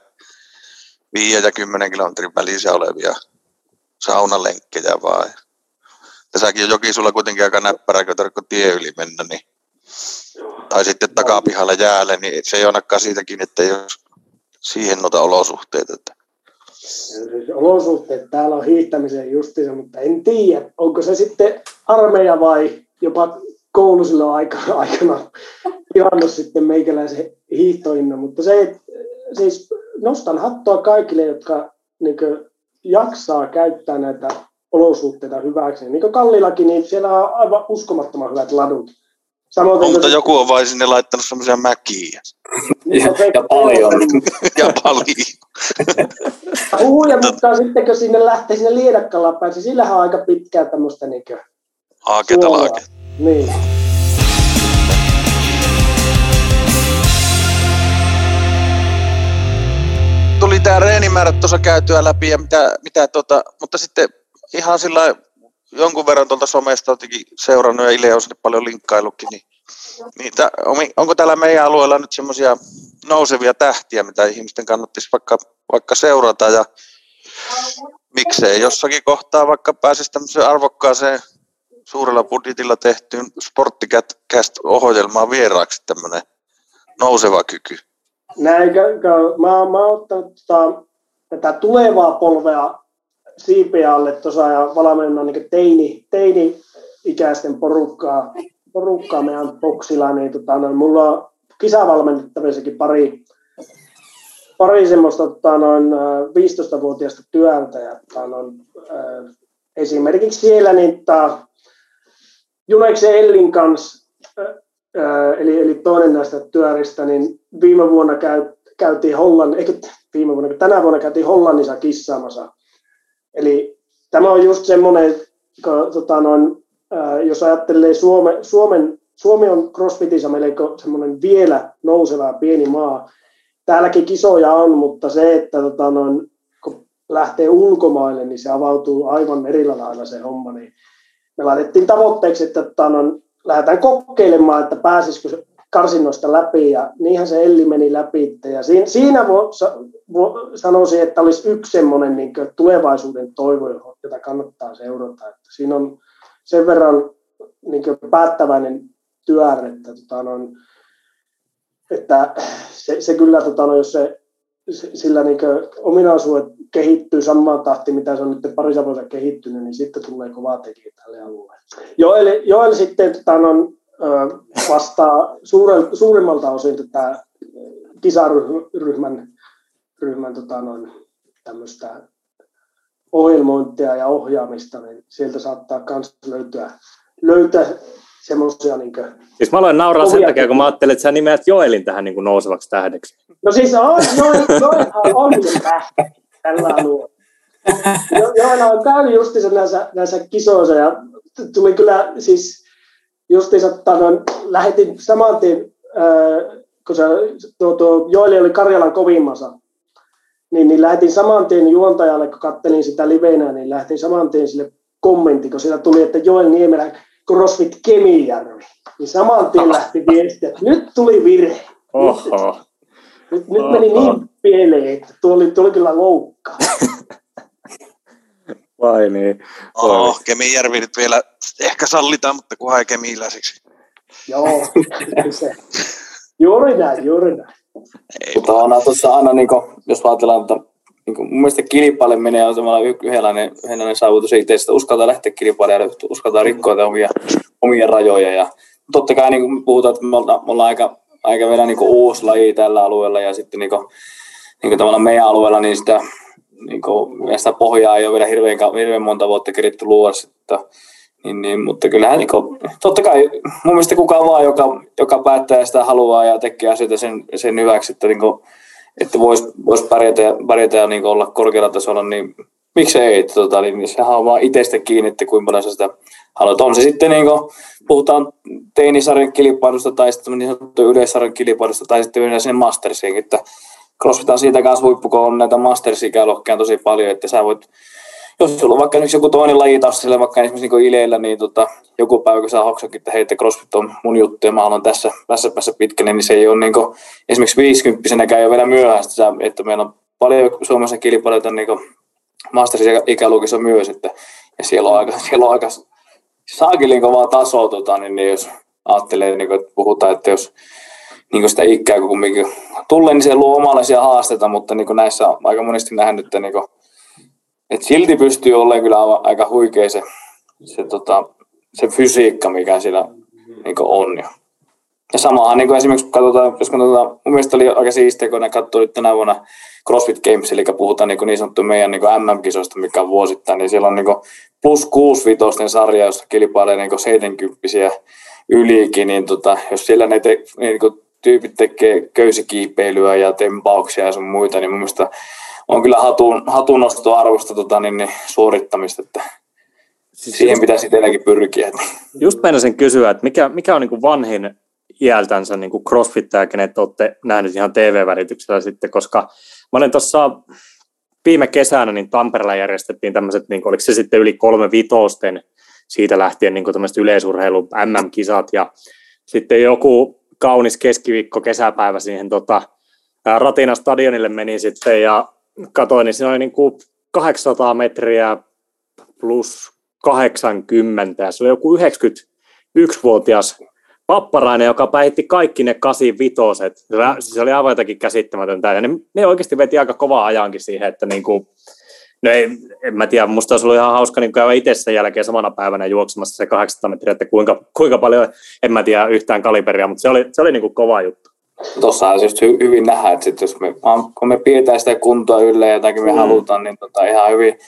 5 ja 10 kilometrin välissä olevia saunalenkkejä vaan. Tässäkin on Jokisulla kuitenkin aika näppärä, kun tie yli mennä, niin tai sitten takapihalla jäälle, niin se ei ainakaan siitäkin, että ole siihen noita olosuhteita. Että. Olosuhteet täällä on hiihtämisen justiinsa, mutta en tiedä, onko se sitten armeija vai jopa koulu silloin aikana, aikana tilannut sitten meikäläisen hiihtoinnon, mutta se, siis nostan hattua kaikille, jotka niin jaksaa käyttää näitä olosuhteita hyväksi. Niin kuin Kallilakin, niin siellä on aivan uskomattoman hyvät ladut. Samoin, no, mutta se... joku on vain sinne laittanut semmoisia mäkiä. ja, ja paljon. ja paljon. Huuja, mutta sitten kun sinne lähtee sinne Liedakkalla päin, niin sillähän on aika pitkää tämmöistä niin Aaketa laaketa. Niin. Tämä reenimäärät tuossa käytyä läpi, ja mitä, mitä tota, mutta sitten ihan sillä jonkun verran tuolta somesta jotenkin seurannut ja Ile on sinne paljon linkkaillutkin, niin, niin tä, onko täällä meidän alueella nyt semmoisia nousevia tähtiä, mitä ihmisten kannattaisi vaikka, vaikka seurata ja miksei jossakin kohtaa vaikka pääsisi tämmöiseen arvokkaaseen suurella budjetilla tehtyyn Sportticast-ohjelmaan vieraaksi tämmöinen nouseva kyky? Näin, mä, mä oon ottanut tota, tätä tulevaa polvea siipeä alle tuossa ja valmennan niin teini, teini-ikäisten porukkaa, porukkaa meidän boksilla, niin tota, noin, mulla on kisavalmennettavissakin pari, pari semmoista tota, noin 15-vuotiaista työltä. Ja, tota, noin, äh, esimerkiksi siellä niin, tota, Juneksen Ellin kanssa, äh, eli, eli toinen näistä työristä, niin viime vuonna käy, käytiin Hollannin, eikö viime vuonna, tänä vuonna käytiin Hollannissa kissaamassa Eli tämä on just semmoinen, tota noin, jos ajattelee Suome, Suomen, Suomi on CrossFitissa melko semmoinen vielä nouseva pieni maa. Täälläkin kisoja on, mutta se, että tota noin, kun lähtee ulkomaille, niin se avautuu aivan eri lailla se homma. Niin me laitettiin tavoitteeksi, että tota noin, lähdetään kokeilemaan, että pääsisikö karsinnoista läpi ja niinhän se Elli meni läpi. Ja siinä, siinä vo, vo, sanoisin, että olisi yksi semmoinen niin tulevaisuuden toivo, jota kannattaa seurata. Että siinä on sen verran niin päättäväinen työ, että, tota, no, että se, se kyllä, tota, no, jos se, sillä niin ominaisuudet kehittyy samaan tahtiin, mitä se on nyt parissa vuodessa kehittynyt, niin sitten tulee kovaa tekijä tälle alueelle. Joel, Joel sitten tota, no, vastaa suure, suurimmalta osin tätä kisaryhmän ryhmän, tota noin, tämmöistä ohjelmointia ja ohjaamista, niin sieltä saattaa myös löytyä, löytää semmoisia niin kuin, Siis mä aloin nauraa sen takia, kun mä ajattelin, että sä nimeät Joelin tähän niin kuin nousevaksi tähdeksi. No siis on, Joel, Joel on jo tähti tällä alueella. Joel on käynyt justiinsa näissä, näissä kisoissa ja tuli kyllä siis justiinsa noin, lähetin saman tien, ää, kun se, tuo, tuo Joeli oli Karjalan kovimmassa, niin, niin lähetin saman tien juontajalle, kun kattelin sitä livenä, niin lähetin saman tien sille kommentti, kun siellä tuli, että Joel Niemelä CrossFit Kemijärvi. Niin saman tien lähti viesti, että nyt tuli virhe. Oho. Nyt, nyt, Oho. meni niin pieleen, että tuo oli, tuo oli kyllä loukkaa. Vai niin. Oh, Kemijärvi nyt vielä ehkä sallitaan, mutta kunhan ei kemiläisiksi. Joo, se. Juuri näin, juuri näin. Ei mutta on tuossa aina, niin kuin, jos ajatellaan, että niin kuin, mun mielestä kilpaileminen on semmoinen yhdenlainen, yhdenlainen saavutus itse, että uskaltaa lähteä kilpailemaan ja uskaltaa rikkoa omia, omia rajoja. Ja totta kai niin kuin puhutaan, että me ollaan, me ollaan aika, aika vielä niin kuin uusi laji tällä alueella ja sitten niin kuin, niin kuin tavallaan meidän alueella, niin sitä niin kuin, sitä pohjaa ei ole vielä hirveän, hirveän monta vuotta keritty luoda. Että, niin, niin, mutta kyllähän niin kuin, totta kai mun mielestä kukaan vaan, joka, joka päättää ja sitä haluaa ja tekee asioita sen, sen hyväksi, että, niin kuin, että voisi vois pärjätä, ja, pärjätä ja niin olla korkealla tasolla, niin miksei, että, tota, niin sehän on vaan itsestä kiinni, että kuinka paljon sitä haluat. On se sitten, niin kuin, puhutaan teinisarjan kilpailusta tai sitten niin sanottu yleissarjan kilpailusta tai sitten yleensä sinne mastersiin, että CrossFit on siitä kanssa huippu, kun on näitä masters-ikäluokkia tosi paljon, että sä voit, jos sulla on vaikka nyt joku toinen laji taas sille vaikka esimerkiksi niin Ileillä, niin tota, joku päivä kun sä hoksakin, että hei, että CrossFit on mun juttu ja mä haluan tässä, tässä päässä pitkälle, niin se ei ole niin kuin, esimerkiksi 50 ei vielä myöhäistä, että meillä on paljon Suomessa kilpailijoita niin masterisikäluokissa myös, että, ja siellä on aika, siellä on aika saakilin kovaa tasoa, tota, niin, niin jos ajattelee, niin kuin, että puhutaan, että jos niin sitä ikää kun kumminkin tulee, niin se luo omanlaisia haasteita, mutta niin näissä on aika monesti nähnyt, että, niin kuin, että silti pystyy olemaan kyllä aika huikea se, se, tota, se fysiikka, mikä siellä niin on. Ja, ja samahan niin esimerkiksi, kun katsotaan, jos katsotaan, mun mielestä oli aika siistiä, kun ne katsoi tänä vuonna CrossFit Games, eli puhutaan niin, niin sanottu meidän niin MM-kisoista, mikä on vuosittain, niin siellä on niin plus 6 vitosten sarja, jossa kilpailee niin 70 ylikin, niin tota, jos siellä ne te, niin kuin tyypit tekee köysikiipeilyä ja tempauksia ja sun muita, niin mun mielestä on kyllä hatun, hatunnostoarvosta tota, niin, niin, suorittamista, että siis siihen pitäisi itselläkin pyrkiä. Just meinasin kysyä, että mikä, mikä on niin kuin vanhin iältänsä niin kuin crossfittaja, kenet olette nähneet ihan TV-välityksellä sitten, koska mä olen tuossa viime kesänä niin Tampereella järjestettiin tämmöiset, niin kuin, oliko se sitten yli kolme vitosten siitä lähtien niin tämmöiset yleisurheilu MM-kisat ja sitten joku kaunis keskiviikko kesäpäivä siihen tota, Ratina stadionille meni sitten ja katsoin, niin siinä oli niin kuin 800 metriä plus 80 ja se oli joku 91-vuotias papparainen, joka päihitti kaikki ne 85 Se oli aivan jotakin käsittämätöntä. Ja ne, ne oikeasti veti aika kovaa ajankin siihen, että niin kuin, No ei, en mä tiedä, musta olisi ollut ihan hauska niin käydä itse sen jälkeen samana päivänä juoksemassa se 800 metriä, että kuinka, kuinka paljon, en mä tiedä yhtään kaliberia, mutta se oli, se oli niin kuin kova juttu. Tuossa on just hy, hyvin nähdä, että sit jos me, kun me pidetään sitä kuntoa yllä ja jotakin me mm. halutaan, niin tota ihan hyvin,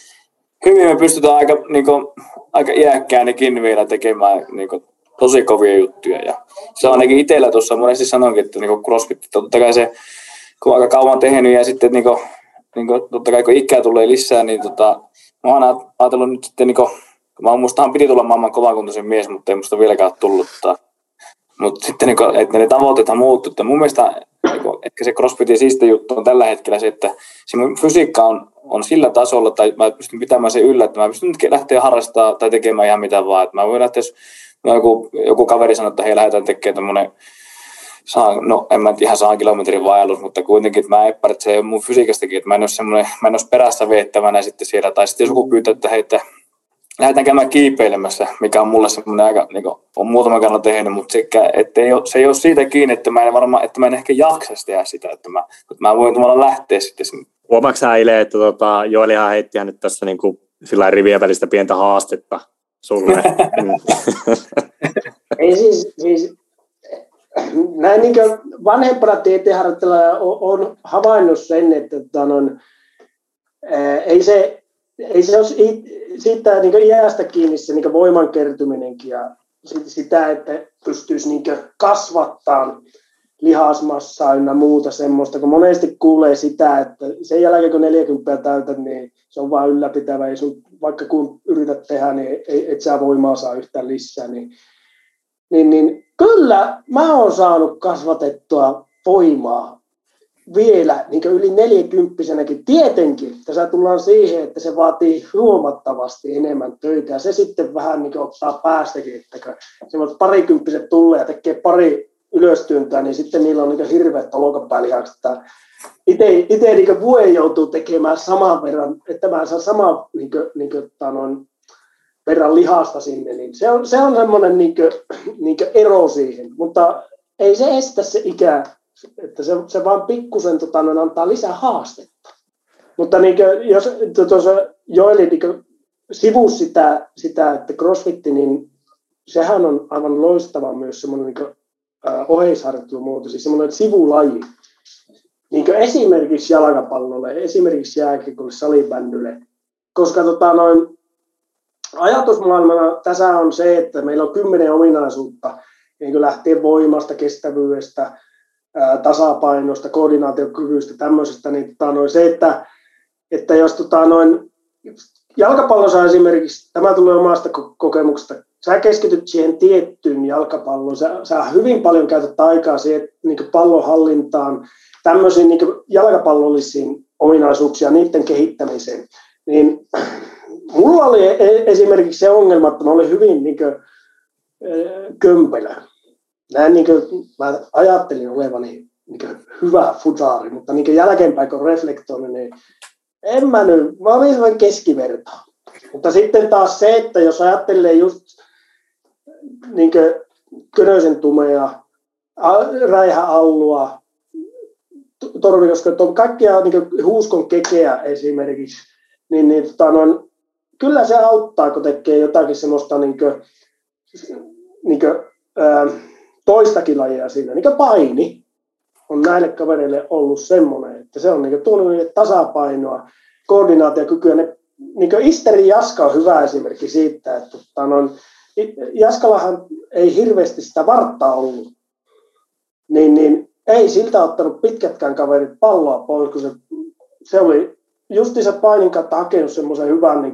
hyvin me pystytään aika, niin kuin, aika iäkkäänikin vielä tekemään niin kuin, tosi kovia juttuja. Ja se on ainakin itsellä tuossa monesti sanonkin, että niin crossfit, totta kai se, kun aika kauan tehnyt ja sitten niin kuin, niin kuin, totta kai kun ikää tulee lisää, niin tota, mä oon ajatellut nyt sitten, niin kuin, mä mustahan piti tulla maailman kovakuntoisen mies, mutta ei musta vieläkään tullut. Tota, mutta sitten niin kuin, että ne tavoitteet muuttuu. Että mun mielestä niin kuin, ehkä se crossfitin siiste juttu on tällä hetkellä se, että se mun fysiikka on, on sillä tasolla, tai mä pystyn pitämään sen yllä, että mä pystyn nyt lähteä harrastamaan tai tekemään ihan mitä vaan. Että mä voin lähteä, jos joku, joku kaveri sanoo, että hei lähdetään tekemään tämmöinen saa, no en mä ihan saa kilometrin vaellus, mutta kuitenkin, että mä epäilen, että se ei ole mun fysiikastakin, että mä en ole semmoinen, mä en ole perässä veettävänä sitten siellä, tai sitten jos joku pyytää, että hei, että lähdetään käymään kiipeilemässä, mikä on mulle semmoinen aika, niin kuin, on muutama kerran tehnyt, mutta se, että ei ole, se ei ole siitä kiinni, että mä en varmaan, että mä en ehkä jaksa tehdä sitä, että mä, että mä voin tavallaan lähteä sitten. Huomaatko sä Ile, että tota, Joelihan heitti nyt tässä niin kuin, sillä rivien välistä pientä haastetta sulle? ei siis, siis näin niin vanhempana tieteenharjoittajalla on havainnut sen, että tota, on, ää, ei se, ei se ole siitä niin iästä kiinni se niin voiman kertyminenkin ja sitä, että pystyisi niin kasvattaa lihasmassaa ynnä muuta semmoista, kun monesti kuulee sitä, että sen jälkeen kun 40 täytät, niin se on vain ylläpitävä, ei sun, vaikka kun yrität tehdä, niin ei, et sä voimaa saa yhtään lisää, niin, niin, niin kyllä mä oon saanut kasvatettua voimaa vielä niin yli neljäkymppisenäkin. Tietenkin tässä tullaan siihen, että se vaatii huomattavasti enemmän töitä ja se sitten vähän niin ottaa päästäkin, että kun parikymppiset tulee ja tekee pari ylöstyöntää, niin sitten niillä on niin hirveät olkapäälihakset. Itse, niin vuoden joutuu tekemään saman verran, että mä saan saman niin kuin, niin kuin, noin, verran lihasta sinne, niin se on, se on semmoinen niin kuin, niin kuin ero siihen, mutta ei se estä se ikä, että se, se vaan pikkusen tota, antaa lisää haastetta. Mutta niin kuin, jos tuossa Joeli niin sivuus sitä, sitä, että crossfitti, niin sehän on aivan loistava myös semmoinen niin oheisharjoittelumuoto, siis semmoinen sivulaji. Niin esimerkiksi jalkapallolle, esimerkiksi jääkiekolle, salibändylle. Koska tota, noin, ajatusmaailmana tässä on se, että meillä on kymmenen ominaisuutta, niin lähtien voimasta, kestävyydestä, tasapainosta, koordinaatiokyvystä, tämmöisestä, niin tota, noin, se, että, että jos tota, noin, jalkapallossa esimerkiksi, tämä tulee omasta kokemuksesta, sä keskityt siihen tiettyyn jalkapalloon, sä, sä hyvin paljon käytät aikaa siihen niin pallonhallintaan, tämmöisiin niin jalkapallollisiin ominaisuuksia, niiden kehittämiseen, niin mulla oli e-, esimerkiksi se ongelma, että mä olin hyvin niin kuin, kömpelö. Näin, niin kuin, mä ajattelin olevani niin kuin, hyvä futaari, mutta niin kuin jälkeenpäin kun reflektoin, niin en mä nyt, mä olin sellainen keskiverto. Mutta sitten taas se, että jos ajattelee just niin Könösen tumea, Räihä Allua, Torvikoska, kaikkia niin huuskon kekeä esimerkiksi, niin, niin tota, no, kyllä se auttaa, kun tekee jotakin semmoista niin kuin, niin kuin, ää, toistakin lajia siinä, niin kuin paini on näille kavereille ollut semmoinen, että se on niin tuonut niille tasapainoa, koordinaatiokykyä. Ne, niin Isteri Jaska on hyvä esimerkki siitä, että tota, no, Jaskalahan ei hirveästi sitä varttaa ollut, niin, niin ei siltä ottanut pitkätkään kaverit palloa pois, kun se, se oli se painin kautta hakenut semmoisen hyvän niin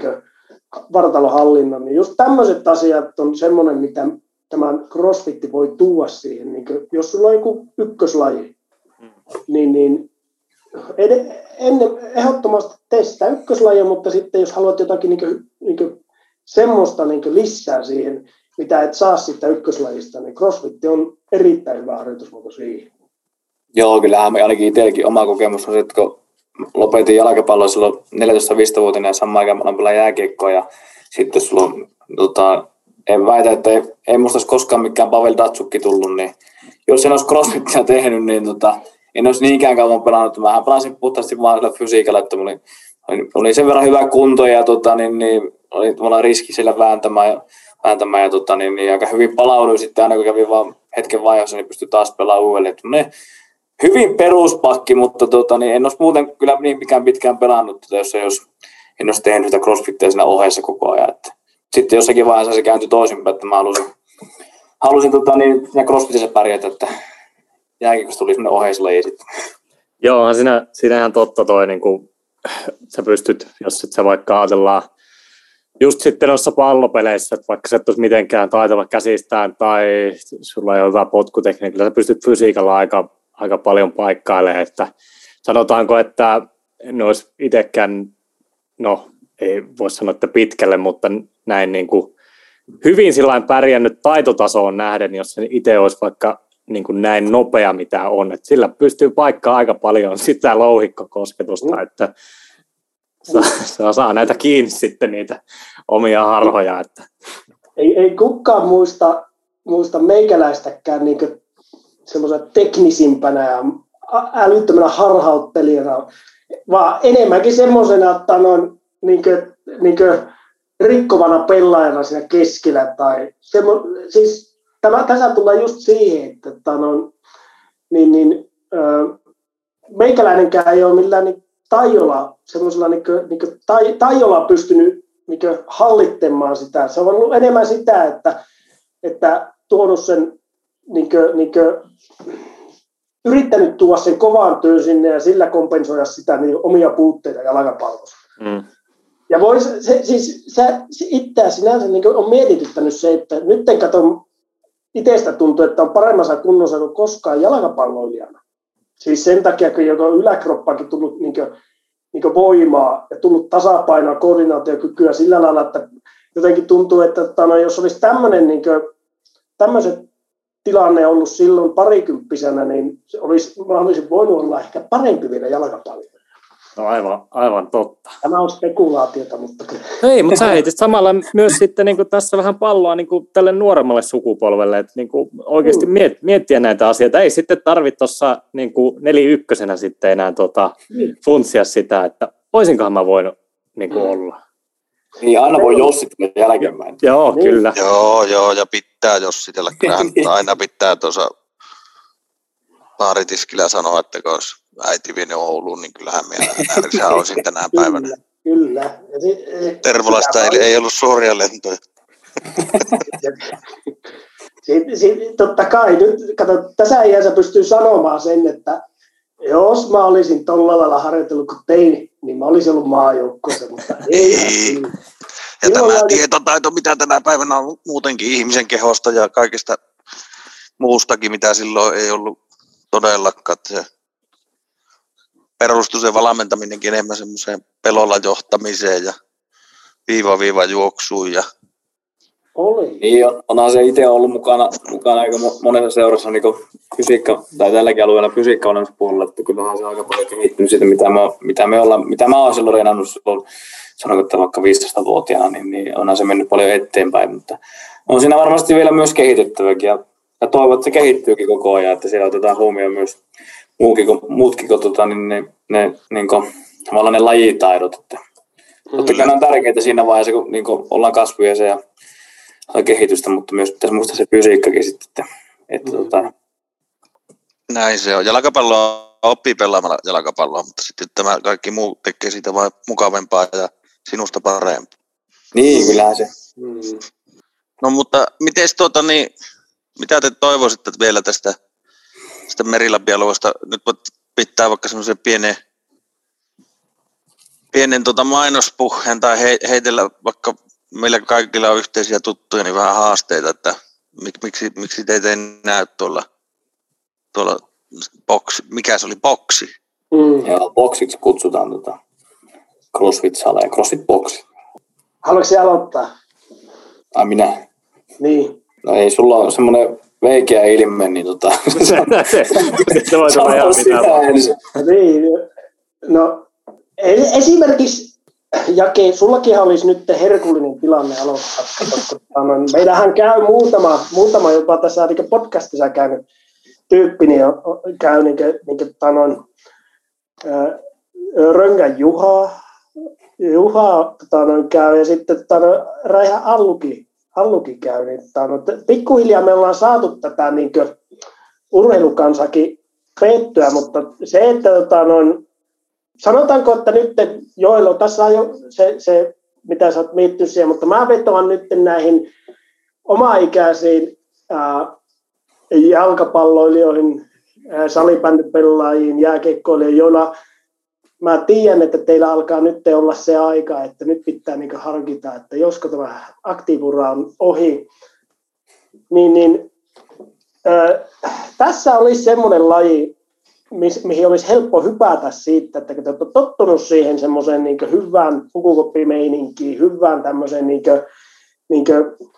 vartalohallinnan. Niin just tämmöiset asiat on semmoinen, mitä tämän crossfitti voi tuoda siihen. Niin kuin, jos sulla on joku ykköslaji, niin, niin ed- ennen, ehdottomasti testaa ykköslajia, mutta sitten jos haluat jotakin niin kuin, niin kuin, semmoista niin kuin lisää siihen, mitä et saa siitä ykköslajista, niin crossfit on erittäin hyvä harjoitusmuoto siihen. Joo, kyllähän me ainakin itselläkin oma kokemus on, että kun lopetin jalkapalloa silloin 14-15-vuotiaana ja samaan aikaan mä pelaa jääkiekkoa ja sitten sulla on, tota, en väitä, että ei, ei musta olisi koskaan mikään Pavel Datsukki tullut, niin jos en olisi crossfittiä tehnyt, niin tota, en olisi niinkään kauan pelannut. Mähän pelasin puhtaasti vaan sillä fysiikalla, että oli, oli sen verran hyvä kunto ja tota, niin, niin, oli mulla riski sillä vääntämään ja, vääntämään ja, tota, niin, niin, aika hyvin palauduin sitten aina kun kävin vaan hetken vaiheessa, niin pystyi taas pelaamaan uudelleen. Ne, hyvin peruspakki, mutta tota, niin en olisi muuten kyllä niin mikään pitkään pelannut, jos, jos en olisi tehnyt sitä crossfittiä siinä ohessa koko ajan. Että. Sitten jossakin vaiheessa se kääntyi toisinpäin, että mä halusin, halusin tota, niin, siinä crossfitissä pärjätä, että jääkiekosta tuli sellainen oheislaji sitten. Joo, siinä, siinä ihan totta toi, niin kuin, sä pystyt, jos et sä vaikka ajatellaan, just sitten noissa pallopeleissä, että vaikka sä et mitenkään taitava käsistään tai sulla ei ole hyvä potkutekniikka, sä pystyt fysiikalla aika aika paljon paikkailee, että sanotaanko, että en olisi itsekään, no ei voi sanoa, että pitkälle, mutta näin niin kuin hyvin sillä pärjännyt taitotasoon nähden, jos se itse olisi vaikka niin kuin näin nopea mitä on, että sillä pystyy paikkaa aika paljon sitä louhikkokosketusta, mm. että saa, saa, saa näitä kiinni sitten niitä omia harhoja. Että. Ei, ei kukaan muista, muista meikäläistäkään niin semmoisena teknisimpänä ja älyttömänä harhauttelijana, vaan enemmänkin semmoisena, että noin niin kuin, niin kuin rikkovana pelaajana siinä keskellä. Tai semmo, siis tämä, tässä tulee just siihen, että, että noin, niin, niin, ö, meikäläinenkään ei ole millään niin tajolla, semmoisella niin kuin, niin kuin tai, tajolla pystynyt niin kuin hallittamaan sitä. Se on ollut enemmän sitä, että, että tuonut sen niin kuin, niin kuin, yrittänyt tuoda sen kovan työn sinne ja sillä kompensoida sitä niin omia puutteita jalkapallossa. Mm. Ja vois, se, siis se, se itseä sinänsä niin on mietityttänyt se, että nyt en katso, itsestä tuntuu, että on paremmassa kunnossa kuin koskaan jalkapalloilijana. Siis sen takia, kun joka yläkroppakin tullut niin kuin, niin kuin voimaa ja tullut tasapainoa, koordinaatiokykyä sillä lailla, että jotenkin tuntuu, että, että no, jos olisi tämmöinen, niin kuin, tämmöiset tilanne ollut silloin parikymppisenä, niin se olisi, mä olisin voinut olla ehkä parempi vielä jalkapalloa. No aivan, aivan totta. Tämä on spekulaatiota, mutta... Ei, mutta sä heitit samalla myös sitten niin kuin tässä vähän palloa niin kuin tälle nuoremmalle sukupolvelle, että niin kuin oikeasti mm. miet, miettiä näitä asioita. Ei sitten tarvitse tuossa niin neli-ykkösenä sitten enää tota, mm. funtsia sitä, että voisinkohan mä voinut niin kuin mm. olla. Niin, aina voi jossitella jälkeenpäin. Joo, niin. kyllä. Joo, joo, ja pitää jossitella. Kyllähän aina pitää tuossa baaritiskillä sanoa, että kun olisi äiti vienyt Ouluun, niin kyllähän minä olisin tänä päivänä. Kyllä, kyllä. Tervolasta ei, ei ollut suoria lentoja. Sitten, sitten, totta kai, nyt kato, tässä iässä pystyy sanomaan sen, että jos mä olisin tuolla lailla harjoitellut kuin tein, niin mä olisin ollut maajoukkueessa, mutta ei. ei. Ja tämä tämä tietotaito, mitä tänä päivänä on muutenkin ihmisen kehosta ja kaikista muustakin, mitä silloin ei ollut todellakaan. Se perustui se valmentaminenkin enemmän semmoiseen pelolla johtamiseen ja viiva-viiva juoksuun ja Oli. Niin, on, onhan se itse ollut mukana, mukana aika monessa seurassa niin fysiikka, tai tälläkin alueella fysiikka puolella, että kyllähän se aika paljon kehittynyt siitä, mitä me, mitä me ollaan, mitä mä oon silloin reenannut silloin, sanonko, että vaikka 15-vuotiaana, niin, niin onhan se mennyt paljon eteenpäin, mutta on siinä varmasti vielä myös kehitettäväkin, ja, ja toivon, että se kehittyykin koko ajan, että siellä otetaan huomioon myös muukin, muutkin kuin tota, niin ne, ne niin kuin, tavallaan ne lajitaidot, että Totta kai ne on tärkeitä siinä vaiheessa, kun niin kuin ollaan kasvuja ja kehitystä, mutta myös pitäisi muistaa se fysiikkakin sitten. Että, että mm. tota... Näin se on. Jalkapallo oppii pelaamalla jalkapalloa, mutta sitten tämä kaikki muu tekee siitä vain mukavempaa ja sinusta parempaa. Niin, kyllähän se. Mm. No mutta miten tuota, niin, mitä te toivoisitte vielä tästä, tästä merilapialueesta? Nyt pitää vaikka semmoisen pienen, pienen tuota mainospuheen tai he, heitellä vaikka meillä kaikilla on yhteisiä tuttuja, niin vähän haasteita, että mik, miksi, miksi teitä ei näy tuolla, tuolla boksi, mikä se oli, boksi? Mm. Joo, boksiksi kutsutaan tota CrossFit-saleja, CrossFit-boksi. Haluatko aloittaa? Ai minä? Niin. No ei, sulla on semmoinen veikeä ilme, niin tota... se voi tulla ihan mitään. Niin, no esimerkiksi Jake, sullakin olisi nyt herkullinen tilanne aloittaa. Meillähän käy muutama, muutama jopa tässä niin podcastissa käynyt tyyppi, niin käy niin niin tanon, Röngän Juha, Juha tota, noin, käy ja sitten tota, Räihä Alluki, Alluki käy. Niin, tota, pikkuhiljaa me ollaan saatu tätä niin urheilukansakin peettyä, mutta se, että tota, sanotaanko, että nyt Joelo, tässä on jo se, se mitä sä oot miettinyt siihen, mutta mä vetoan nyt näihin omaikäisiin ää, jalkapalloilijoihin, salibändipelaajiin, jääkeikkoilijoihin, joilla mä tiedän, että teillä alkaa nyt olla se aika, että nyt pitää niin harkita, että josko tämä aktiivura on ohi, niin, niin ää, tässä olisi semmoinen laji, mihin olisi helppo hypätä siitä, että kun te olette tottunut siihen semmoiseen niin hyvään pukukoppimeininkiin, hyvään tämmöiseen niin kuin, niin kuin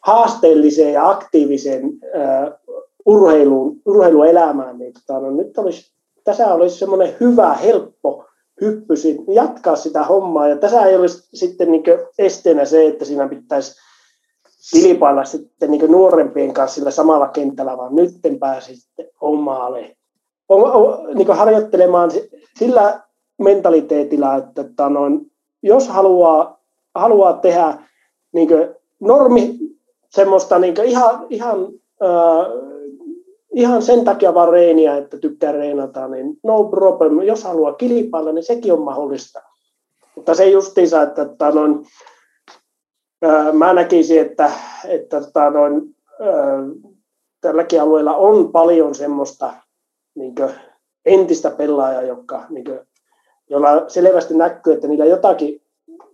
haasteelliseen ja aktiiviseen uh, urheiluun, urheiluelämään, niin tota, no, nyt olisi, tässä olisi semmoinen hyvä, helppo hyppy jatkaa sitä hommaa. Ja tässä ei olisi sitten niin esteenä se, että siinä pitäisi kilpailla sitten niin nuorempien kanssa sillä samalla kentällä, vaan nyt pääsi sitten omalle on, on, niin harjoittelemaan sillä mentaliteetillä, että, että noin, jos haluaa, haluaa tehdä niin normi semmoista niin ihan, ihan, äh, ihan sen takia vaan reeniä, että tykkää reenata, niin no problem. Jos haluaa kilpailla, niin sekin on mahdollista. Mutta se justiinsa, että, että noin, äh, mä näkisin, että, että, että noin, äh, tälläkin alueella on paljon semmoista niin entistä pelaajaa, jotka, niin kuin, jolla selvästi näkyy, että niillä jotakin,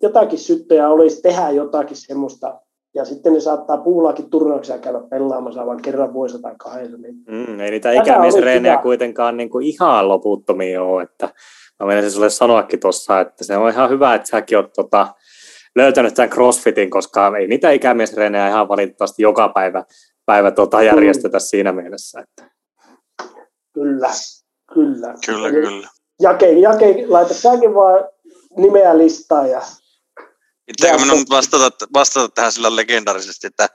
jotakin syttöjä olisi tehdä jotakin semmoista, ja sitten ne saattaa puulaakin turnauksia käydä pelaamassa vain kerran vuodessa tai kahdessa. Niin mm, ei niitä ikämiesreenejä kuitenkaan niin kuin ihan loputtomia ole, että mä menisin sulle sanoakin tuossa, että se on ihan hyvä, että säkin oot tota, löytänyt tämän crossfitin, koska ei niitä ikämiesreenejä ihan valitettavasti joka päivä, päivä tota, järjestetä mm. siinä mielessä. Että. Kyllä, kyllä. Kyllä, Eli kyllä. Jake, Jake, laita säkin vaan nimeä listaan ja Pitääkö minun vastata, vastata tähän sillä legendarisesti, että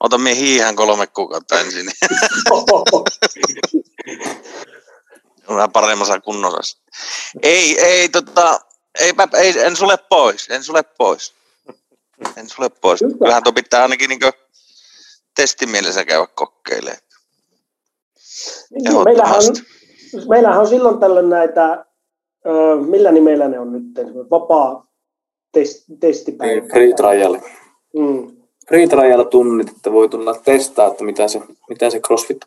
ota minä hiihän kolme kuukautta ensin. on vähän paremmassa kunnossa. Ei, ei, tota, eipä, ei, en sulle pois, en sulle pois. En sulle pois. Kyllähän tuo pitää ainakin niin testimielessä käydä kokeilemaan. Meillähän, on, meillähän on silloin tällöin näitä, millä nimellä ne on nyt, vapaa test, testipäivä. Free trial. Mm. Free trial tunnit, että voi tulla testaa, että mitä se, mitä se CrossFit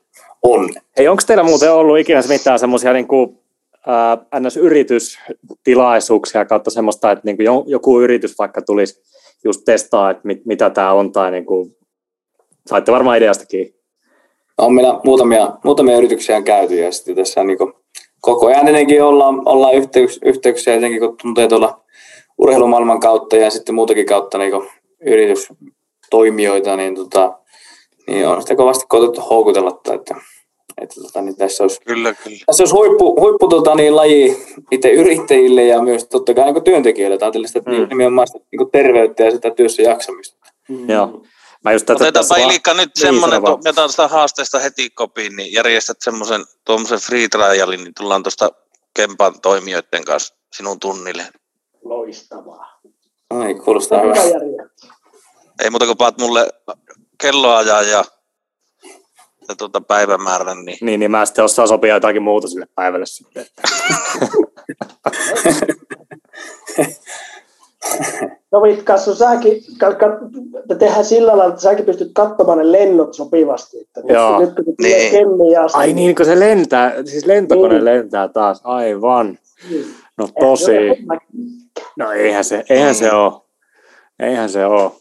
on. Hei, onko teillä muuten ollut ikinä mitään semmoisia niin kuin, äh, NS-yritystilaisuuksia kautta semmoista, että niin kuin joku yritys vaikka tulisi just testaa, että mit, mitä tämä on, tai niin kuin, saitte varmaan ideastakin on meillä muutamia, muutamia yrityksiä käyty ja sitten tässä niin kuin, koko ajan ennenkin ollaan, ollaan yhteyks, yhteyksiä, etenkin kun tuntee tuolla urheilumaailman kautta ja sitten muutakin kautta niin yritys, toimijoita, niin, tota, niin on sitä kovasti koetettu houkutella, että, että tota, niin tässä olisi, Kyllä, kyllä. tässä olisi huippu, huippu tota, niin, laji itse yrittäjille ja myös totta kai niin työntekijöille. Ajattelin sitä Mm. nimenomaan sitä, niin terveyttä ja sitä työssä jaksamista. Joo. Mä just tätä Otetaanpa tässä vaan- Ilikka nyt Niin, semmoinen, vaan. että otetaan sitä haasteesta heti kopiin, niin järjestät semmoisen tuommoisen free trialin, niin tullaan tuosta Kempan toimijoiden kanssa sinun tunnille. Loistavaa. Ai, kuulostaa Hyvä. Ei muuta kuin paat mulle kelloajan ja, ja tuota päivämäärän, niin Niin, niin mä sitten osaan sopia jotakin muuta sille päivälle sitten. No Vitkassu, säkin, ka, ka, me tehdään sillä lailla, että säkin pystyt katsomaan ne lennot sopivasti. Että nyt, Joo. nyt kun Niin. Kemmiin asti. Ai niin, kun se lentää, siis lentokone Niin. lentää taas, aivan. Niin. No tosi, Eihän no eihän se, eihän se oo. Eihän se oo.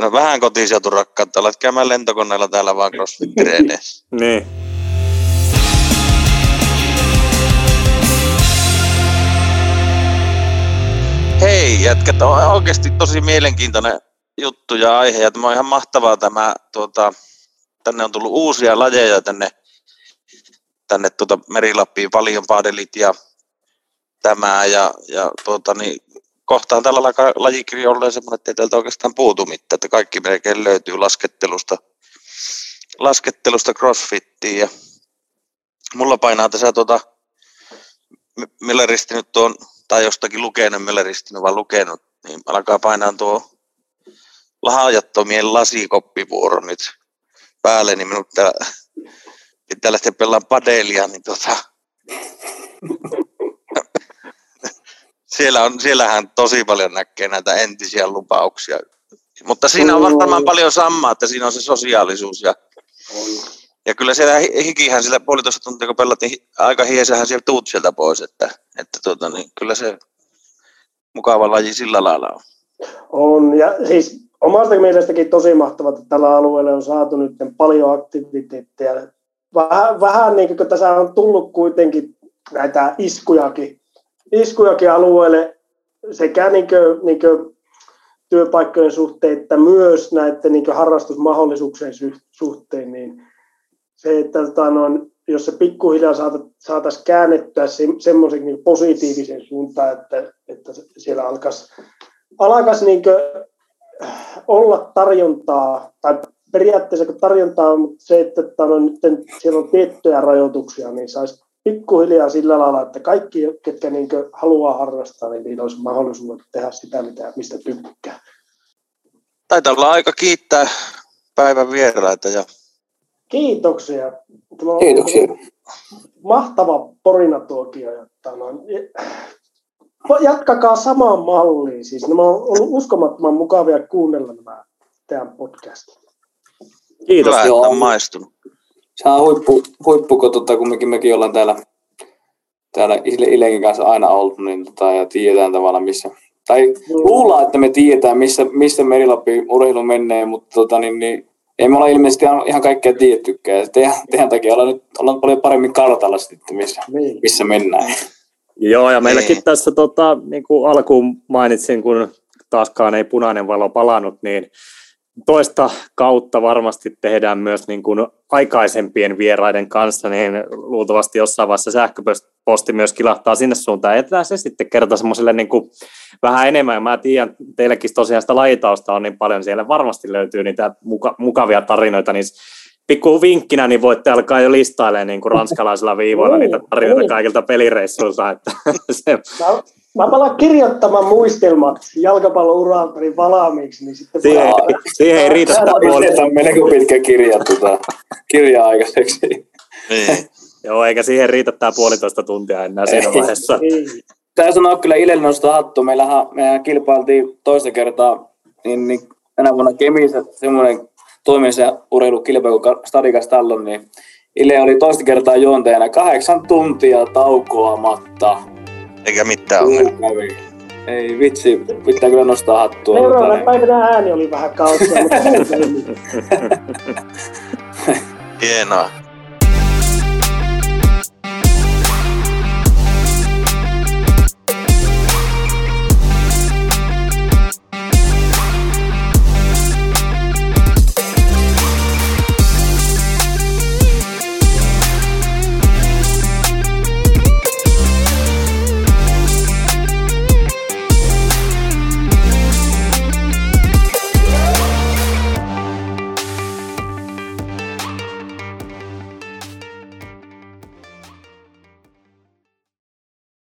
no, vähän kotiseutu rakkautta, olet käymään lentokoneella täällä vaan crossfit-treeneissä. Niin. Hei jätkät, on oikeasti tosi mielenkiintoinen juttu ja aihe ja tämä on ihan mahtavaa tämä, tuota, tänne on tullut uusia lajeja tänne, tänne tuota Merilappiin, paljon padelit ja tämä ja, ja tuota, niin, kohtaan tällä olleen semmoinen, että ei täältä oikeastaan puutu mitään, että kaikki melkein löytyy laskettelusta, laskettelusta crossfittiin ja mulla painaa tässä tuota, Milleristi nyt on, tai jostakin lukenut, Milleristi vaan lukenut, niin alkaa painaa tuo lahjattomien lasikoppivuoro nyt päälle, niin minun pitää, pitää lähteä pelaamaan padelia, niin tota, siellä on, siellähän tosi paljon näkee näitä entisiä lupauksia. Mutta siinä on varmaan paljon samaa, että siinä on se sosiaalisuus ja ja kyllä siellä hi- hikihän sillä puolitoista tuntia, kun pelattiin, aika hiesähän siellä tuut sieltä pois, että, että tuota, niin kyllä se mukava laji sillä lailla on. On, ja siis omasta mielestäkin tosi mahtavaa, että tällä alueella on saatu nyt paljon aktiviteetteja. Vähän, vähän niin kuin tässä on tullut kuitenkin näitä iskujakin, iskujakin alueelle sekä niin kuin, niin kuin työpaikkojen suhteen, että myös näiden niin harrastusmahdollisuuksien suhteen, niin se, että tota, noin, jos se pikkuhiljaa saataisiin käännettyä se, semmoisen niin positiivisen suuntaan, että, että siellä alkaisi alkaisi niin olla tarjontaa, tai periaatteessa kun tarjontaa on mutta se, että että no, nyt siellä on tiettyjä rajoituksia, niin saisi pikkuhiljaa sillä lailla, että kaikki, ketkä niin haluaa harrastaa, niin niillä olisi mahdollisuus tehdä sitä, mitä, mistä tykkää. Taitaa olla aika kiittää päivän vieraita ja Kiitoksia. Tämä on Kiitoksia. Mahtava porinatuokio. No, jatkakaa samaan malliin. Siis nämä on ollut uskomattoman mukavia kuunnella nämä teidän podcastit. Kiitos. hyvä, että on maistunut. Se on huippu, huippu kun tota, kumminkin mekin ollaan täällä, täällä Ile- Ilenkin kanssa aina ollut, niin tota, ja tiedetään tavallaan missä, tai luullaan, että me tiedetään, missä, missä Merilappi urheilu menee, mutta tota, niin, niin, ei me olla ilmeisesti ihan- kaikkea tiettykään. Teidän takia ollaan nyt ollaan paljon paremmin kartalla sitten, missä, Niin. missä mennään. Joo, ja meilläkin Niin. tässä tota, niin kuin alkuun mainitsin, kun taaskaan ei punainen valo palannut, niin toista kautta varmasti tehdään myös niin kuin aikaisempien vieraiden kanssa, niin luultavasti jossain vaiheessa sähköposti myös kilahtaa sinne suuntaan. Jätetään se sitten kerta semmoiselle niin kuin vähän enemmän, ja mä tiedän, teillekin tosiaan sitä lajitausta on niin paljon, siellä varmasti löytyy niitä muka, mukavia tarinoita, niin pikku vinkkinä, niin voitte alkaa jo listailemaan niin kuin ranskalaisilla viivoilla niitä tarinoita kaikilta pelireissuilta, että se, Mä, palaan kirjoittamaan muistelmat jalkapallouralta niin valmiiksi, niin sitten siihen, Joo. siihen ei riitä sitä. Pistetään melko pitkä kirja, tota, kirja aikaiseksi. Niin. Joo, eikä siihen riitä tämä puolitoista tuntia enää siinä Ei. vaiheessa. Tää sanoa kyllä Ilelle nostaa hattu. Meillähän mehän kilpailtiin toista kertaa niin, niin tänä vuonna Kemissä semmoinen toiminnassa urheilukilpailu kuin Stadikas Tallon, niin Ile oli toista kertaa juontajana kahdeksan tuntia taukoamatta. Eikä mitään ongelmaa. Kävi. Ei vitsi, pitää kyllä nostaa hattua. Seuraavana päivänä ääni oli vähän kautta. Hienoa.